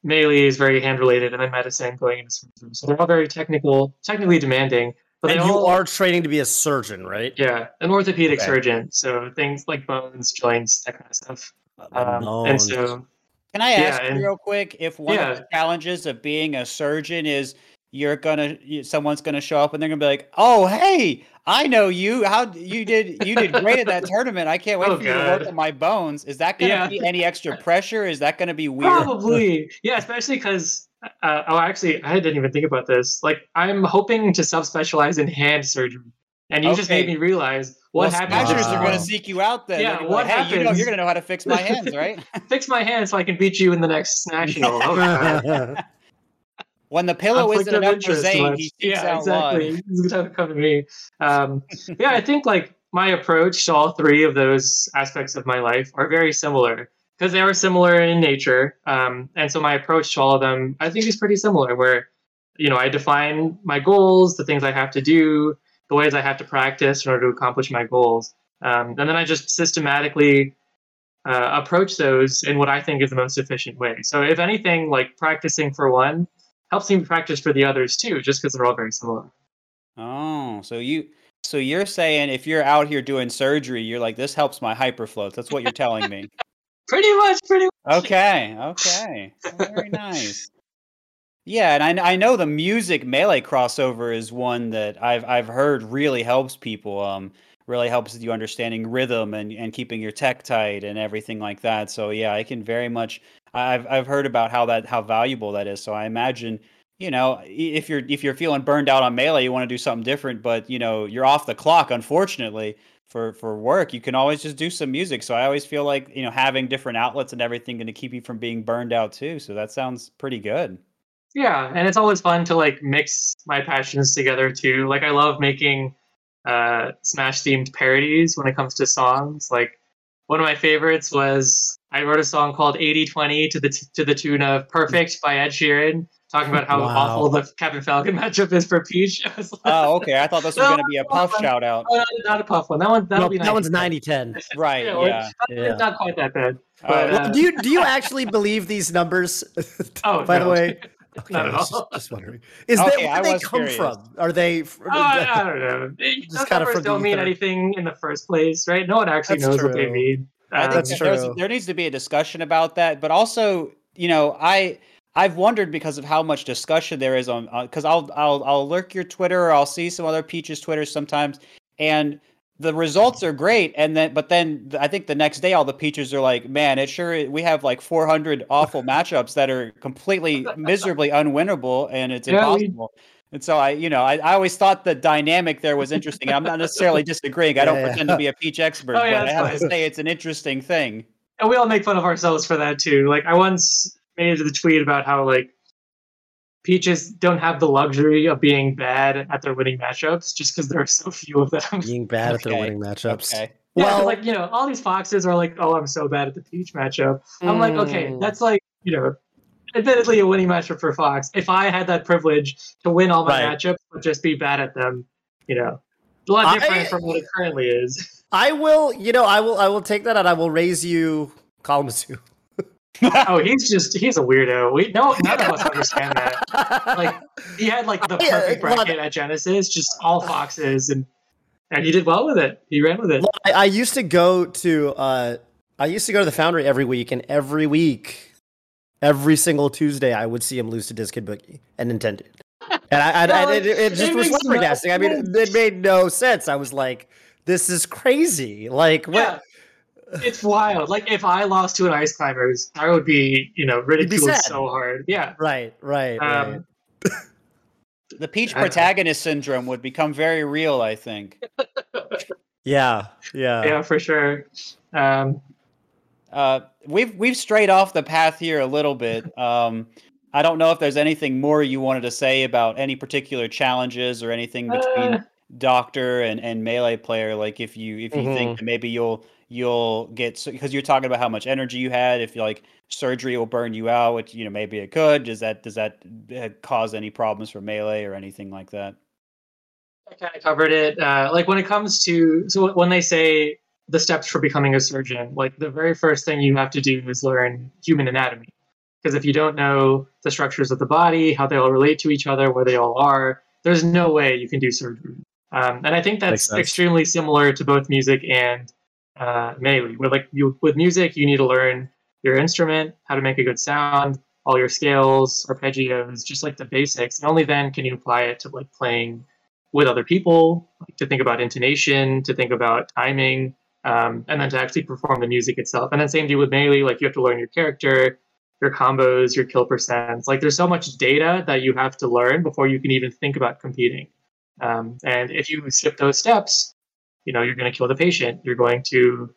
melee is very hand related, and then medicine going into surgery. So they're all very technical, technically demanding. But and you all, are training to be a surgeon, right? yeah, an orthopedic Okay. surgeon. So things like bones, joints, that kind of stuff. Um, and so Can I ask you and- real quick if one Yeah. of the challenges of being a surgeon is you're gonna someone's gonna show up and they're gonna be like, "Oh, hey, I know you. How you did? You did great at that tournament. I can't wait Oh, for you to work God. on my bones." Is that gonna Yeah. be any extra pressure? Is that gonna be weird? Probably, yeah, especially because. Uh, oh, actually, I didn't even think about this. Like, I'm hoping to subspecialize in hand surgery, and you just made me realize what well, happens. Smashers if are gonna seek you out then. Yeah, They're gonna be what like, hey, you know, happens- you're gonna know how to fix my hands, right? fix my hands so I can beat you in the next national. When the pillow Conflict isn't of enough for interest Zain, he seeks yeah, out exactly. Lloyd. He's gonna come to me. Um, yeah, I think like my approach to all three of those aspects of my life are very similar because they are similar in nature. Um, and so my approach to all of them, I think, is pretty similar. Where you know I define my goals, the things I have to do, the ways I have to practice in order to accomplish my goals, um, and then I just systematically uh, approach those in what I think is the most efficient way. So if anything, like practicing for one helps me practice for the others too, just because they're all very similar. Oh, so you so you're saying if you're out here doing surgery, you're like, this helps my hyperflows. That's what you're telling me. Pretty much, pretty much. Okay, okay. Very nice. Yeah, and I, I know the music melee crossover is one that I've I've heard really helps people. Um, really helps with you understanding rhythm and, and keeping your tech tight and everything like that. So yeah, I can very much. I've I've heard about how that how valuable that is. So I imagine you know, if you're if you're feeling burned out on melee, you want to do something different, but you know, you're off the clock. Unfortunately, for for work, you can always just do some music. So I always feel like you know having different outlets and everything going to keep you from being burned out too. So that sounds pretty good. Yeah, and it's always fun to like mix my passions together too. Like I love making uh Smash themed parodies when it comes to songs. Like one of my favorites was I wrote a song called 80-20 to the t- to the tune of Perfect by Ed Sheeran, talking about how Wow. awful the Captain Falcon matchup is for Peach. I was like, Oh, okay. I thought this was No, going to be a puff no, shout out. "Oh, not a puff one. That one that'll No, be that one's 90. 90-10. Right. Yeah, Yeah. It's Yeah. not quite that bad. Uh, Well, uh, do you do you actually believe these numbers? Oh, by the way, Not Okay, at I was all. Just, just wondering, is Okay, that where they come curious. from? Are they? fr- Oh, I, I don't know. It- Just Those kinda numbers from don't mean ether. anything in the first place, right? No one actually That's knows what they true. mean. I think Um, That's true. there needs to be a discussion about that, but also, you know, I I've wondered because of how much discussion there is on because I'll I'll I'll lurk your Twitter or I'll see some other Peaches Twitter sometimes, and the results are great, and then but then I think the next day all the Peaches are like, man, it sure we have like 400 awful matchups that are completely miserably unwinnable, and it's Yeah, we- impossible. And so I, you know, I, I always thought the dynamic there was interesting. I'm not necessarily disagreeing. I don't Yeah, yeah. pretend to be a peach expert, Oh, yeah, but I have to say it's an interesting thing. and we all make fun of ourselves for that too. Like I once made the tweet about how like Peaches don't have the luxury of being bad at their winning matchups just because there are so few of them. being bad at their winning matchups. Okay. Yeah, 'cause, Well- like you know, all these foxes are like, "Oh, I'm so bad at the Peach matchup." I'm like, okay, Mm. that's like you know, admittedly a winning matchup for Fox. If I had that privilege to win all my Right. matchups but just be bad at them, you know, a lot I- different from what it currently is. I will, you know, I will, I will take that and I will raise you Kalamazhu. oh, he's just he's a weirdo. We no none of us understand that. Like he had like the perfect bracket at Genesis, just all foxes, and and he did well with it. He ran with it. Well, I, I used to go to, uh, I used to go to the Foundry every week, and every week, every single Tuesday, I would see him lose to Diskid Boogie and Nintendo. And I, I, Well, I it, it it just was makes no. I mean, it, it made no sense. I was like, "This is crazy!" Like, what? Yeah. It's wild. Like if I lost to an ice climbers, I would be, you know, be ridiculed so hard. Yeah. Right, right, right. Um, The peach protagonist syndrome would become very real, I think. Yeah, yeah. yeah, for sure. Um, Uh, we've we've strayed off the path here a little bit. Um, I don't know if there's anything more you wanted to say about any particular challenges or anything between uh, doctor and, and melee player. Like if you if you think that maybe you'll you'll get because you're talking about how much energy you had. If you like surgery will burn you out, which you know maybe it could. Does that does that uh, cause any problems for melee or anything like that? I kind of covered it. Uh, like when it comes to so when they say the steps for becoming a surgeon, like the very first thing you have to do is learn human anatomy. Because if you don't know the structures of the body, how they all relate to each other, where they all are, there's no way you can do surgery. Um, and I think that's extremely similar to both music and uh. With like you, with music, you need to learn your instrument, how to make a good sound, all your scales, arpeggios, just like the basics. And only then can you apply it to like playing with other people, like, to think about intonation, to think about timing, um, and then to actually perform the music itself. And then same deal with melee, like you have to learn your character, your combos, your kill percents. Like there's so much data that you have to learn before you can even think about competing. Um, and if you skip those steps, you know you're going to kill the patient. You're going to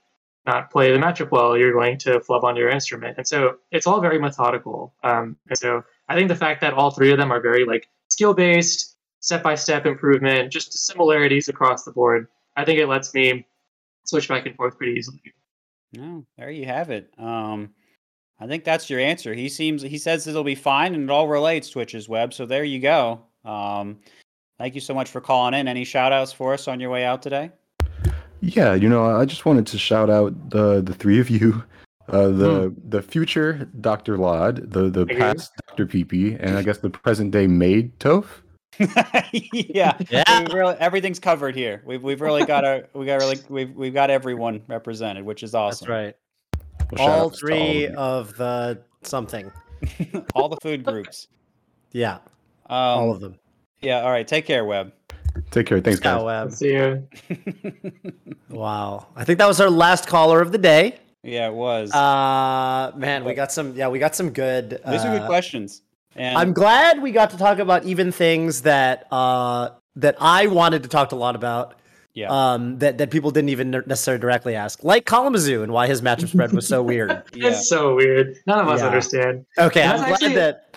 not play the matchup well. You're going to flub on your instrument, and so it's all very methodical. Um, and so I think the fact that all three of them are very like skill based, step by step improvement, just similarities across the board. I think it lets me switch back and forth pretty easily. No, there you have it. Um, I think that's your answer. He seems he says it'll be fine, and it all relates to Twitch's web. So there you go. Um, thank you so much for calling in. Any shout outs for us on your way out today? Yeah, you know, I just wanted to shout out the the three of you, uh, the the future Doctor Lloyd, the the Thank past Doctor PP, and I guess the present day Maid Toph. yeah, Yeah. we really, everything's covered here. We've we've really got our we got really we've we've got everyone represented, which is awesome. That's right. Well, shout All outs to three of of the something. all the food groups. Yeah, Um, all of them. Yeah. All right. Take care, Web. Take care. Thanks, guys. Scout Web. See you. Wow. I think that was our last caller of the day. yeah, it was. Uh man, we got some yeah, we got some good These are good uh, questions. And I'm glad we got to talk about even things that uh, that I wanted to talk a lot about. Yeah. Um, that that people didn't even necessarily directly ask, like Kalamazhu and why his matchup spread was so weird. yeah. It's so weird. None of us Yeah. understand. Okay, And I'm glad actually- that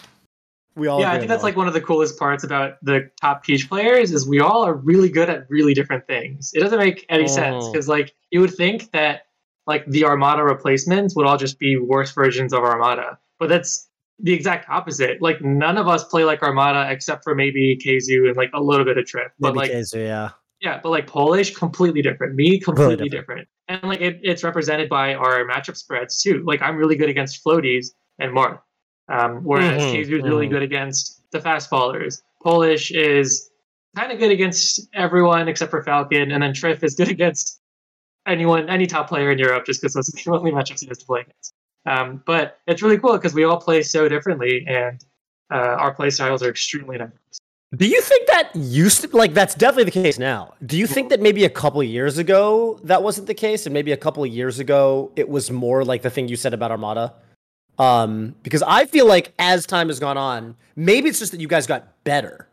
we all. yeah, I think that's like one of the coolest parts about the top Peach players is we all are really good at really different things. It doesn't make any sense Mhm. because like you would think that like the Armada replacements would all just be worse versions of Armada, but that's the exact opposite. Like none of us play like Armada except for maybe Keizu and like a little bit of Trip, but Maybe like Keizu, yeah. yeah, but like Polish, completely different. Me, completely different. different. And like it, it's represented by our matchup spreads too. Like I'm really good against floaties and Marth, um, whereas Mhm, Keizu is really mhm. good against the fast fallers. Polish is kind of good against everyone except for Falcon, and then Trif is good against anyone, any top player in Europe, just because those are the only matchups he has to play against. Um, but it's really cool because we all play so differently, and uh, our play styles are extremely diverse. Do you think that used to like that's definitely the case now? Do you think that maybe a couple of years ago that wasn't the case, and maybe a couple of years ago it was more like the thing you said about Armada? Um, because I feel like as time has gone on, maybe it's just that you guys got better,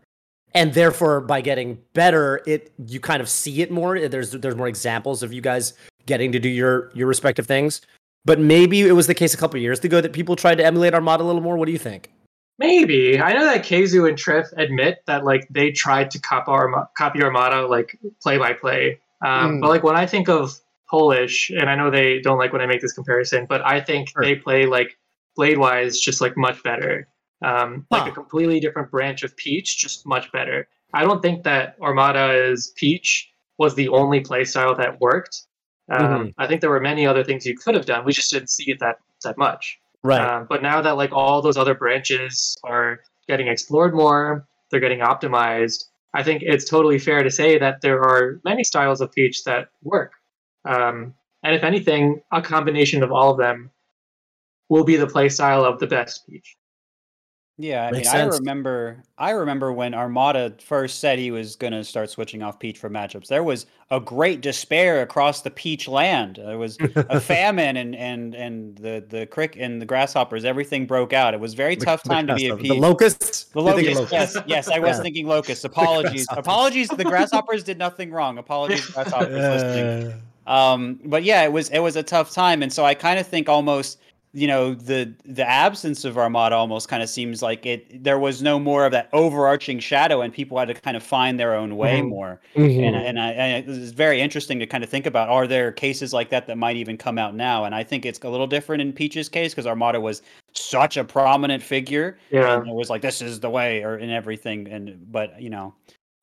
and therefore by getting better, it you kind of see it more. There's there's more examples of you guys getting to do your your respective things. But maybe it was the case a couple of years ago that people tried to emulate Armada a little more. What do you think? Maybe I know that Keizu and Trif admit that like they tried to copy Arma- copy Armada like play by play. Um, Mm. But like when I think of Polish, and I know they don't like when I make this comparison, but I think Sure. they play like blade wise just like much better. Um, like a completely different branch of Peach, just much better. I don't think that Armada's Peach was the only playstyle that worked. Um, Mhm. I think there were many other things you could have done. We just didn't see it that that much. Right. Um, but now that like all those other branches are getting explored more, they're getting optimized. I think it's totally fair to say that there are many styles of peach that work. Um, and if anything, a combination of all of them will be the playstyle of the best peach. Yeah, I Makes mean, sense. I remember, I remember when Armada first said he was going to start switching off Peach for matchups. There was a great despair across the Peach land. There was a famine, and and and the the crick and the grasshoppers, everything broke out. It was a very tough time to be a Peach. The Peach. locusts. The You're locusts, yes, yes, I was Yeah. thinking locusts. Apologies, grasshoppers. apologies. The grasshoppers did nothing wrong. Apologies, grasshoppers listening. Um, but yeah, it was it was a tough time, and so I kind of think almost you know the the absence of Armada almost kind of seems like it there was no more of that overarching shadow, and people had to kind of find their own way Mhm. more. Mm-hmm. And and I, and it was very interesting to kind of think about are there cases like that that might even come out now? And I think it's a little different in Peach's case because Armada was such a prominent figure Yeah. and it was like this is the way or in everything and but you know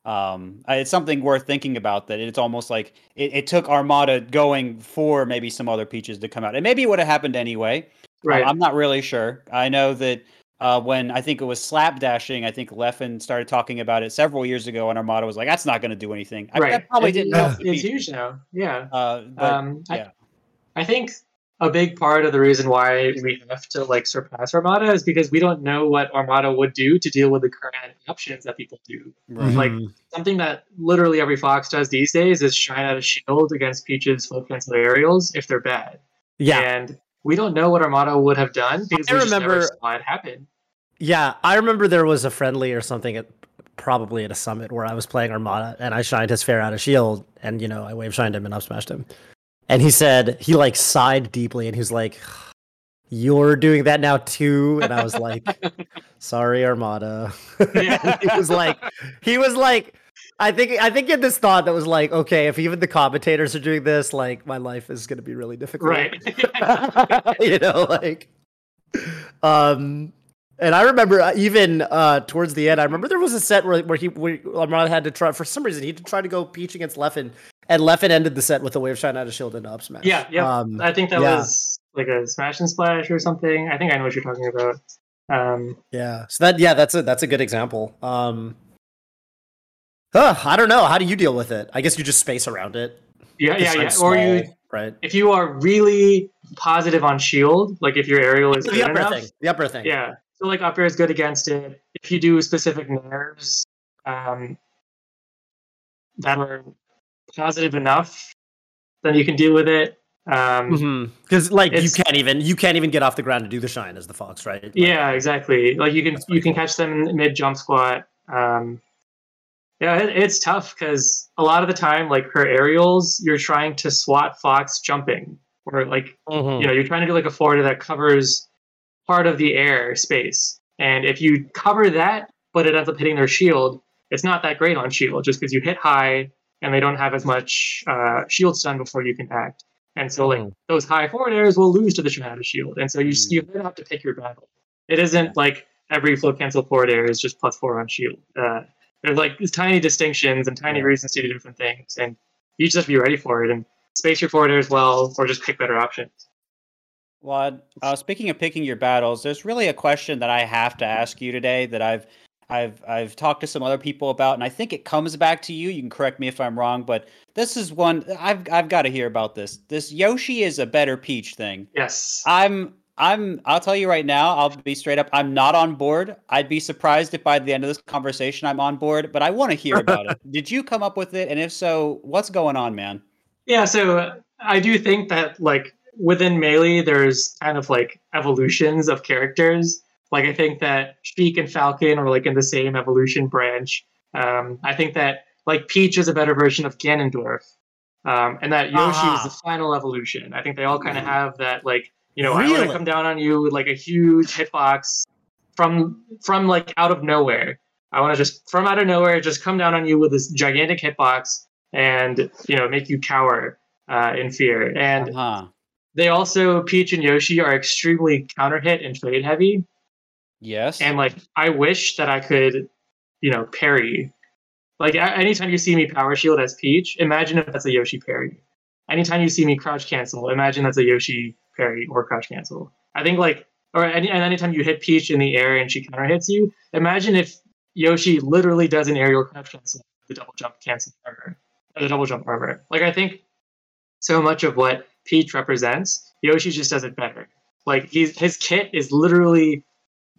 um it's something worth thinking about that it's almost like it, it took armada going for maybe some other peaches to come out and maybe it would have happened anyway Right. i'm not really sure i know that uh, when I think it was slapdashing, I think Leffen started talking about it several years ago, and Armada was like, "That's not going to do anything." I, right. That probably It- didn't it's, help. it's huge now. Yeah. Uh, but um, yeah. I, I think a big part of the reason why we have to like surpass Armada is because we don't know what Armada would do to deal with the current options that people do. right. like, Mhm. Something that literally every Fox does these days is shine out a shield against Peach's float cancel aerials if they're bad. yeah, And we don't know what Armada would have done because I we just never remember- saw it happen. yeah. I remember there was a friendly or something at probably at a summit where I was playing Armada and I shined his fair out of shield and you know I wave shined him and up smashed him, and he said he like sighed deeply and he was like, "You're doing that now too," and I was like, "Sorry, Armada." Yeah. he was like, he was like. I think I think he had this thought that was like, okay, if even the commentators are doing this, like my life is gonna be really difficult. right. you know, like, um, and I remember uh, even uh, towards the end, I remember there was a set where where he where had to try for some reason he had to try to go peach against Leffen, and Leffen ended the set with a wave shine out of shield and up smash. yeah, yeah. Um, I think that yeah. was like a smash and splash or something. I think I know what you're talking about. Um, yeah. So that yeah, that's a that's a good example. Um, huh, I don't know. How do you deal with it? I guess you just space around it. yeah, yeah, yeah. Or you, right? if you are really positive on shield, like if your aerial is The good upper enough, thing. The upper thing. yeah. So like up air is good against it. If you do specific nerves um, that are positive enough, then you can deal with it. Um, Because like you can't even you can't even get off the ground to do the shine as the fox, right? Like, Yeah, exactly. Like you can you can cool. catch them mid jump squat. Um, yeah, it, it's tough because a lot of the time, like her aerials, you're trying to swat Fox jumping, or like Mhm. you know you're trying to do like a forward that covers part of the air space, and if you cover that, but it ends up hitting their shield, it's not that great on shield just because you hit high and they don't have as much uh, shield stun before you can act. And so, like Mhm. those high forward airs will lose to the shine out of shield, and so you Mm. you really have to pick your battle. It isn't like every float cancel forward air is just plus four on shield. Uh, there's like these tiny distinctions and tiny reasons to do different things, and you just have to be ready for it and space your forward as well, or just pick better options. Well, uh, speaking of picking your battles, there's really a question that I have to ask you today that I've I've I've talked to some other people about, and I think it comes back to you. You can correct me if I'm wrong, but this is one I've I've got to hear about this. This Yoshi is a better Peach thing. Yes. I'm I'm I'll tell you right now, I'll be straight up. I'm not on board. I'd be surprised if by the end of this conversation I'm on board, but I want to hear about it. Did you come up with it? And if so, what's going on, man? Yeah, so uh, I do think that like within Melee, there's kind of like evolutions of characters. Like I think that Sheik and Falcon are like in the same evolution branch. Um, I think that like Peach is a better version of Ganondorf, um, and that Yoshi Aha. is the final evolution. I think they all kind of have that like you know I want to come down on you with like a huge hitbox from from like out of nowhere. I want to just from out of nowhere just come down on you with this gigantic hitbox and you know make you cower uh, in fear. And Huh. they also Peach and Yoshi are extremely counter hit and trade heavy. Yes. And like I wish that I could, you know, parry. Like anytime you see me power shield as Peach, imagine if that's a Yoshi parry. Anytime you see me crouch cancel, imagine that's a Yoshi parry or crouch cancel. I think like or any and anytime you hit Peach in the air and she counter hits you, imagine if Yoshi literally does an aerial crouch cancel, the double jump cancel armor, or the double jump armor. Like I think so much of what Peach represents, Yoshi just does it better. Like he's his kit is literally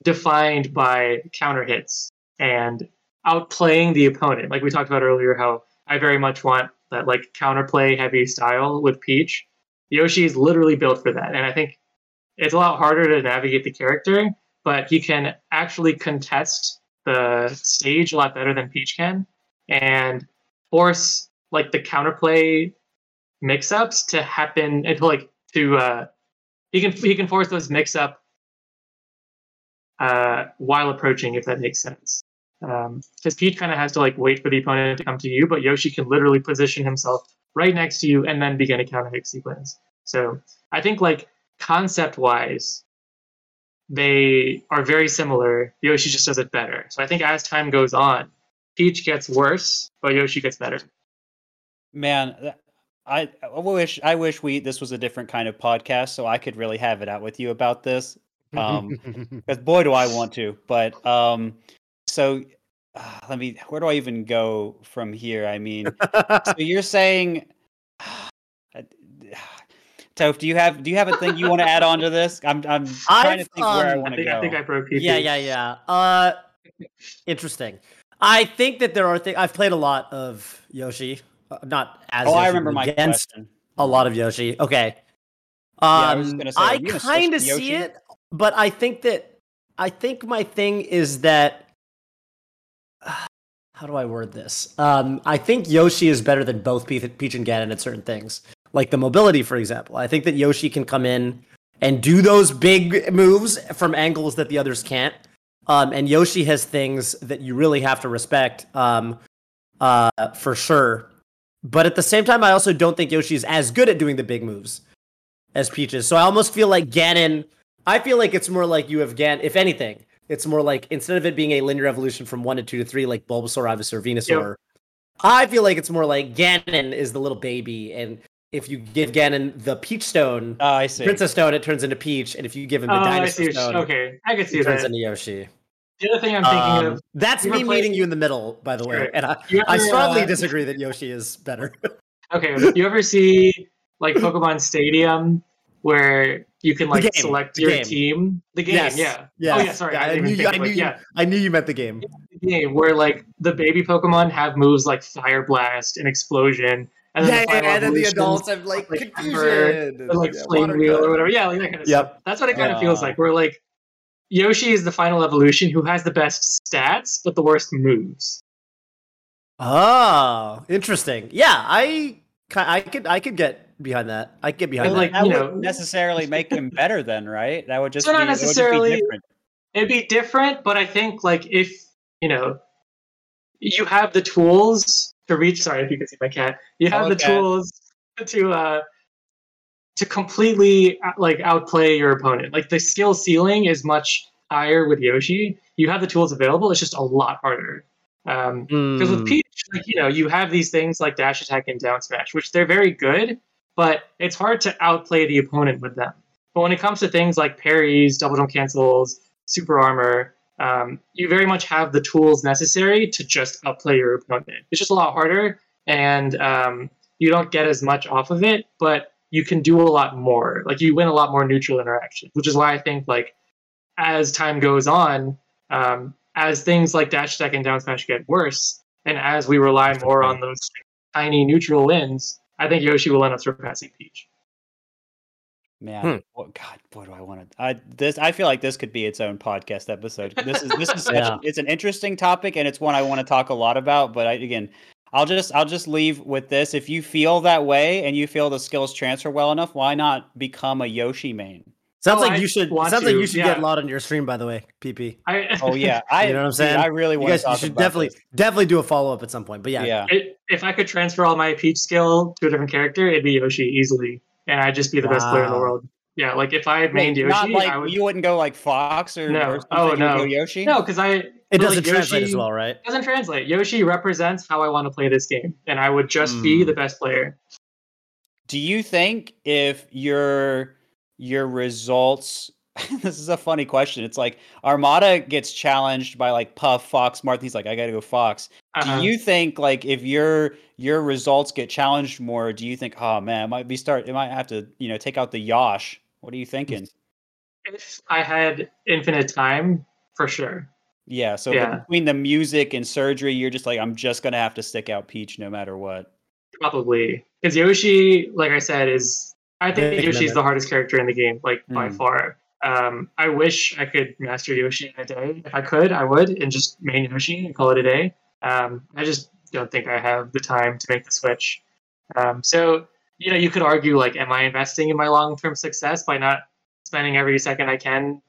defined by counter hits and outplaying the opponent. Like we talked about earlier, how I very much want that like counterplay heavy style with Peach. Yoshi is literally built for that, and I think it's a lot harder to navigate the character, but he can actually contest the stage a lot better than Peach can, and force like the counterplay mix-ups to happen and to like to uh he can he can force those mix-up uh while approaching if that makes sense. Um because Peach kind of has to like wait for the opponent to come to you but Yoshi can literally position himself right next to you and then begin a counter hit sequence so I think like concept wise they are very similar Yoshi just does it better so I think as time goes on Peach gets worse but Yoshi gets better Man, I, I wish I wish we this was a different kind of podcast so I could really have it out with you about this. Um, because boy do I want to. But um, so uh, let me. Where do I even go from here? I mean, so you're saying, Toph, do you have do you have a thing you want to add on to this? I'm I'm trying to I've, think where I um, want to go. I think I broke Peach yeah, yeah, yeah. Uh, interesting. I think that there are things. I've played a lot of Yoshi, uh, not as. oh, I remember my question. a lot of Yoshi. Okay. I was Um, gonna say, I are you gonna switch kind of see it, but I think that I think my thing is that. How do I word this? Um, I think Yoshi is better than both Peach and Ganon at certain things, like the mobility, for example. I think that Yoshi can come in and do those big moves from angles that the others can't. Um, and Yoshi has things that you really have to respect, um, uh, for sure. But at the same time, I also don't think Yoshi is as good at doing the big moves as Peach is. So I almost feel like Ganon. I feel like it's more like you have Gan. If anything, it's more like instead of it being a linear evolution from one to two to three, like Bulbasaur, Ivysaur, Venusaur. I feel like it's more like Ganon is the little baby, and if you give Ganon the Peach Stone, Oh, I see. Princess Stone, it turns into Peach, and if you give him the Oh, I see. Dinosaur Stone, Okay, I can see it turns that. into Yoshi. The other thing I'm thinking Um, of, that's me meeting you in the middle, by the way, Sure. and I, I strongly uh, disagree that Yoshi is better. Okay, you ever see like Pokemon Stadium where you can like select your team? The game, Yes, yeah. yes. Oh yeah, sorry. Yeah, I, I knew even you- think I knew you- yeah, I knew you meant the game. the game where like the baby Pokemon have moves like Fire Blast and Explosion, and yeah, the and then the adults have like, like confusion, or like yeah, flame wheel gun. or whatever. Yeah, like that kind of Yep. stuff. That's what it kind of feels like. We're like Yoshi is the final evolution who has the best stats but the worst moves. Oh, interesting. Yeah, I, I could, I could get behind that. I get behind And, that. like, that you would know- necessarily make him better then, right? That would just So not be, it would just be necessarily- different. It'd be different, but I think like if you know you have the tools to reach sorry if you can see my cat. You have Hello, the cat. tools to uh to completely uh, like outplay your opponent. Like the skill ceiling is much higher with Yoshi. You have the tools available, it's just a lot harder. Um Because with Mm. Peach, like you know, you have these things like dash attack and down smash, which they're very good, but it's hard to outplay the opponent with them. But when it comes to things like parries, double jump cancels, super armor, um, you very much have the tools necessary to just outplay your opponent. It's just a lot harder, and um, you don't get as much off of it, but you can do a lot more. Like you win a lot more neutral interactions, which is why I think like as time goes on, um, as things like dash attack and down smash get worse, and as we rely more on those tiny neutral wins, I think Yoshi will end up surpassing Peach. Man, Hmm. what, God, boy, do I want to? I this I feel like this could be its own podcast episode. This is this is such, Yeah. it's an interesting topic and it's one I want to talk a lot about. But I, again, I'll just I'll just leave with this. If you feel that way and you feel the skills transfer well enough, why not become a Yoshi main? Sounds Oh, like I you should. want Sounds like you should yeah. get Lot on your stream. By the way, PP. I, Oh yeah, I You know what I'm dude, saying? I really You want guys, to you should about definitely, this. definitely do a follow up at some point. But yeah, yeah. it, if I could transfer all my Peach skill to a different character, it'd be Yoshi easily, and I'd just be the best player in the world. Yeah, like if I had Wait, mained Yoshi, not like I would. you wouldn't go like Fox or, No. or Oh, no. Yoshi. No, because I it doesn't like, translate as well, right? doesn't translate. Yoshi represents how I want to play this game, and I would just be Mm. the best player. Do you think if your your results this is a funny question. It's like Armada gets challenged by like Puff, Fox, Marth. He's like, I gotta go Fox. Uh-huh. Do you think like if your your results get challenged more, do you think, oh man, it might be start it might have to, you know, take out the Yosh? What are you thinking? if I had infinite time, for sure. Yeah, so Yeah. between the music and surgery, you're just like, I'm just gonna have to stick out Peach no matter what. Probably because Yoshi, like I said, is I think Yoshi's the hardest character in the game, like by Mm. far. Um, I wish I could master Yoshi in a day. If I could, I would, and just main Yoshi and call it a day. Um, I just don't think I have the time to make the switch. Um, so you know, you could argue like, am I investing in my long-term success by not spending every second I can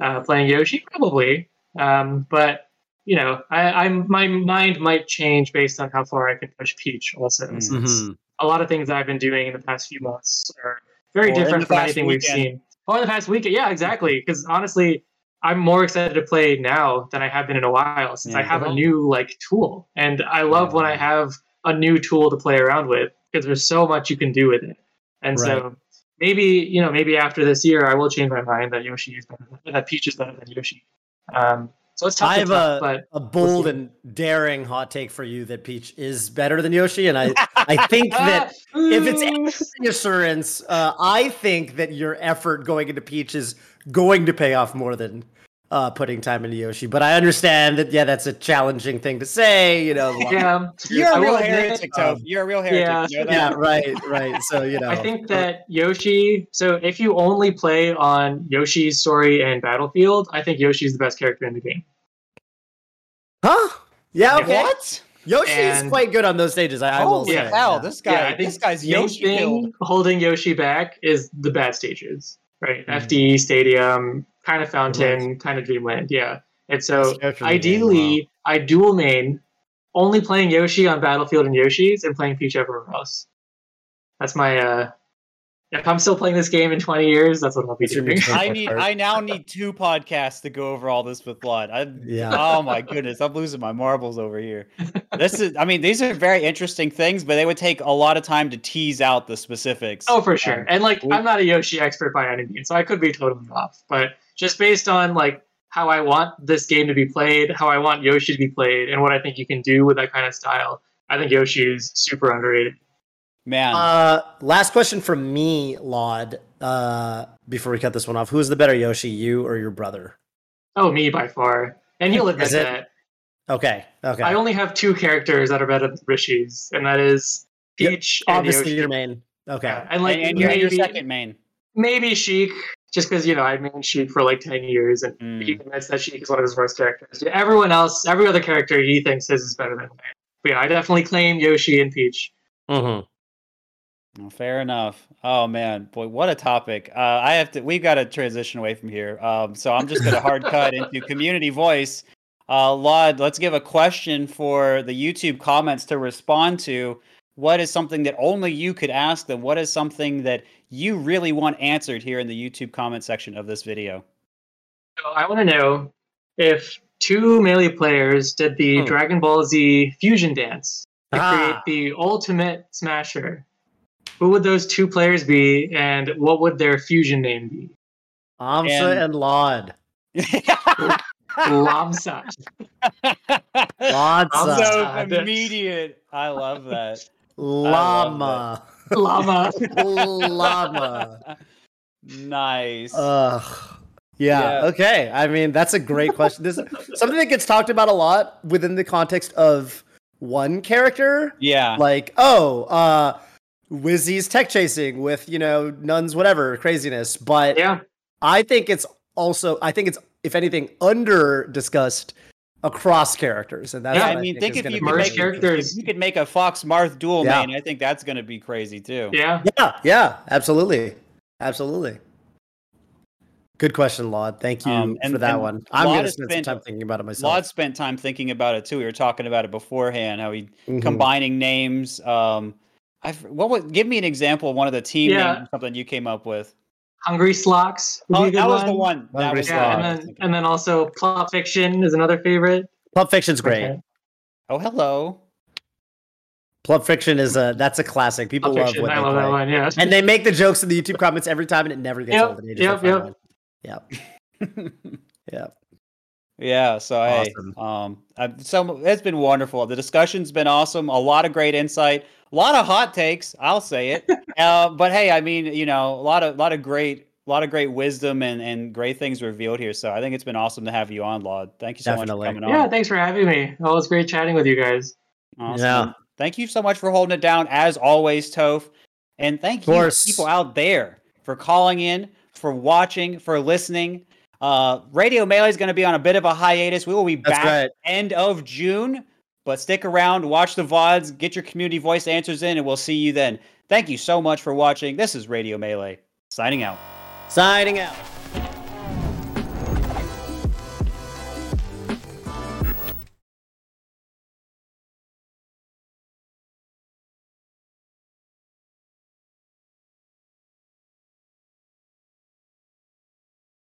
uh, playing Yoshi? Probably. Um, but you know, I, I'm my mind might change based on how far I can push Peach. Also, Mm. since Mhm. A lot of things I've been doing in the past few months are very Or different from past anything we've seen. Or in the past week, yeah, exactly. Because honestly, I'm more excited to play now than I have been in a while since I Yeah. have a new like tool, and I love when I have a new tool to play around with because there's so much you can do with it. And so maybe you know maybe after this year I will change my mind that Yoshi is better than, that Peach is better than Yoshi. Um, so it's tough, I have a, a bold see. and daring hot take for you that Peach is better than Yoshi, and I I think that if it's any reassurance, uh, I think that your effort going into Peach is going to pay off more than uh, putting time into Yoshi. But I understand that yeah, that's a challenging thing to say. You know, yeah, You're a real will admit, heretic, Toph. um, You're a real heretic. yeah, you know yeah, right, right. So you know, I think that Yoshi. So if you only play on Yoshi's story and Battlefield, I think Yoshi's the best character in the game. huh? Yeah, okay. What? Yoshi is And- quite good on those stages. I, I will Holy say. yeah. hell! yeah. This guy, Yeah, I think this guy's Yoshi thing holding Yoshi back is the bad stages, right? Mhm. FD Stadium, kind of Fountain, kind of Dreamland. Yeah, and so Best character in the game, ideally, I dual main, only playing Yoshi on Battlefield and Yoshi's, and playing Peach everywhere else. That's my. uh If I'm still playing this game in 20 years, that's what I'll be That's your doing. I need. I now need two podcasts to go over all this with Blood. I, Yeah. Oh my goodness, I'm losing my marbles over here. This is. I mean, these are very interesting things, but they would take a lot of time to tease out the specifics. Oh, for sure. Um, and like, we- I'm not a Yoshi expert by any means, so I could be totally off. But just based on like how I want this game to be played, how I want Yoshi to be played, and what I think you can do with that kind of style, I think Yoshi is super underrated. Man. Uh, last question from me, Lloyd. Uh, before we cut this one off, who's the better Yoshi, you or your brother? Oh, me by far. And he'll admit it? that. Okay, okay. I only have two characters that are better than Rishi's, and that is Yep, Peach, and Obviously, Yoshi. your main. Okay. Yeah, and like and, and you're your second main. maybe Sheik, just because you know I've main Sheik for like ten years, and Mm. he admits that Sheik is one of his worst characters. Everyone else, every other character, he thinks his is better than mine. But yeah, I definitely claim Yoshi and Peach. Mhm. Oh, fair enough. Oh man, boy, what a topic. Uh, I have to. We've got to transition away from here. Um, so I'm just going to hard cut into community voice. Uh, Lloyd, let's give a question for the YouTube comments to respond to. What is something that only you could ask them? What is something that you really want answered here in the YouTube comment section of this video? So I want to know if two melee players did the Hmm. Dragon Ball Z fusion dance to Ah. create the ultimate smasher. Who would those two players be, and what would their fusion name be? Amsa And- and Lloyd. Lamsa. Lloyd's Amsa. so immediate. I love that. llama. Llama. llama. nice. Ugh. Yeah, Yeah. Okay. I mean, that's a great question. This is something that gets talked about a lot within the context of one character. yeah. Like, oh, uh, Wizzy's tech chasing with you know nuns, whatever craziness. But Yeah. I think it's also, I think it's if anything under discussed across characters, and that's yeah, I mean, think think if you could Merge make characters. if you could make a Fox Marth dual Yeah. main, I think that's going to be crazy too. Yeah. Yeah, yeah, absolutely, absolutely. Good question, Lloyd. Thank you Um, and- for that one. I'm gonna has spend some time thinking about it myself. Lloyd spent time thinking about it too. We were talking about it beforehand. How he Mhm. combining names. Um, I what would give me an example of one of the team Yeah. names, something you came up with. Hungry Slocks. Oh, a good that was the one. That Hungry was Yeah, and then and then also Plup Fiction is another favorite. Pulp Fiction's great. Okay. Oh, hello. Pulp Fiction is a that's a classic. People Pulp love Fiction. what I they love play. that one. Yeah. and they make the jokes in the YouTube comments every time, and it never gets Yep, old. And it is yep, a yep. Yep. Yep. Yeah, so Awesome. hey, um, I've, so it's been wonderful. The discussion's been awesome. A lot of great insight, a lot of hot takes. I'll say it. uh, but hey, I mean, you know, a lot of, a lot of great, a lot of great wisdom and and great things revealed here. So I think it's been awesome to have you on, Lloyd. Thank you so Definitely. much for coming Yeah, on. Yeah, thanks for having me. It was great chatting with you guys. Awesome. Yeah. Thank you so much for holding it down as always, Toph. And thank you course. people out there for calling in, for watching, for listening. Uh, Radio Melee is going to be on a bit of a hiatus. We will be That's back right. end of June, but stick around, watch the VODs, get your community voice answers in, and we'll see you then. Thank you so much for watching. This is Radio Melee, signing out. Signing out.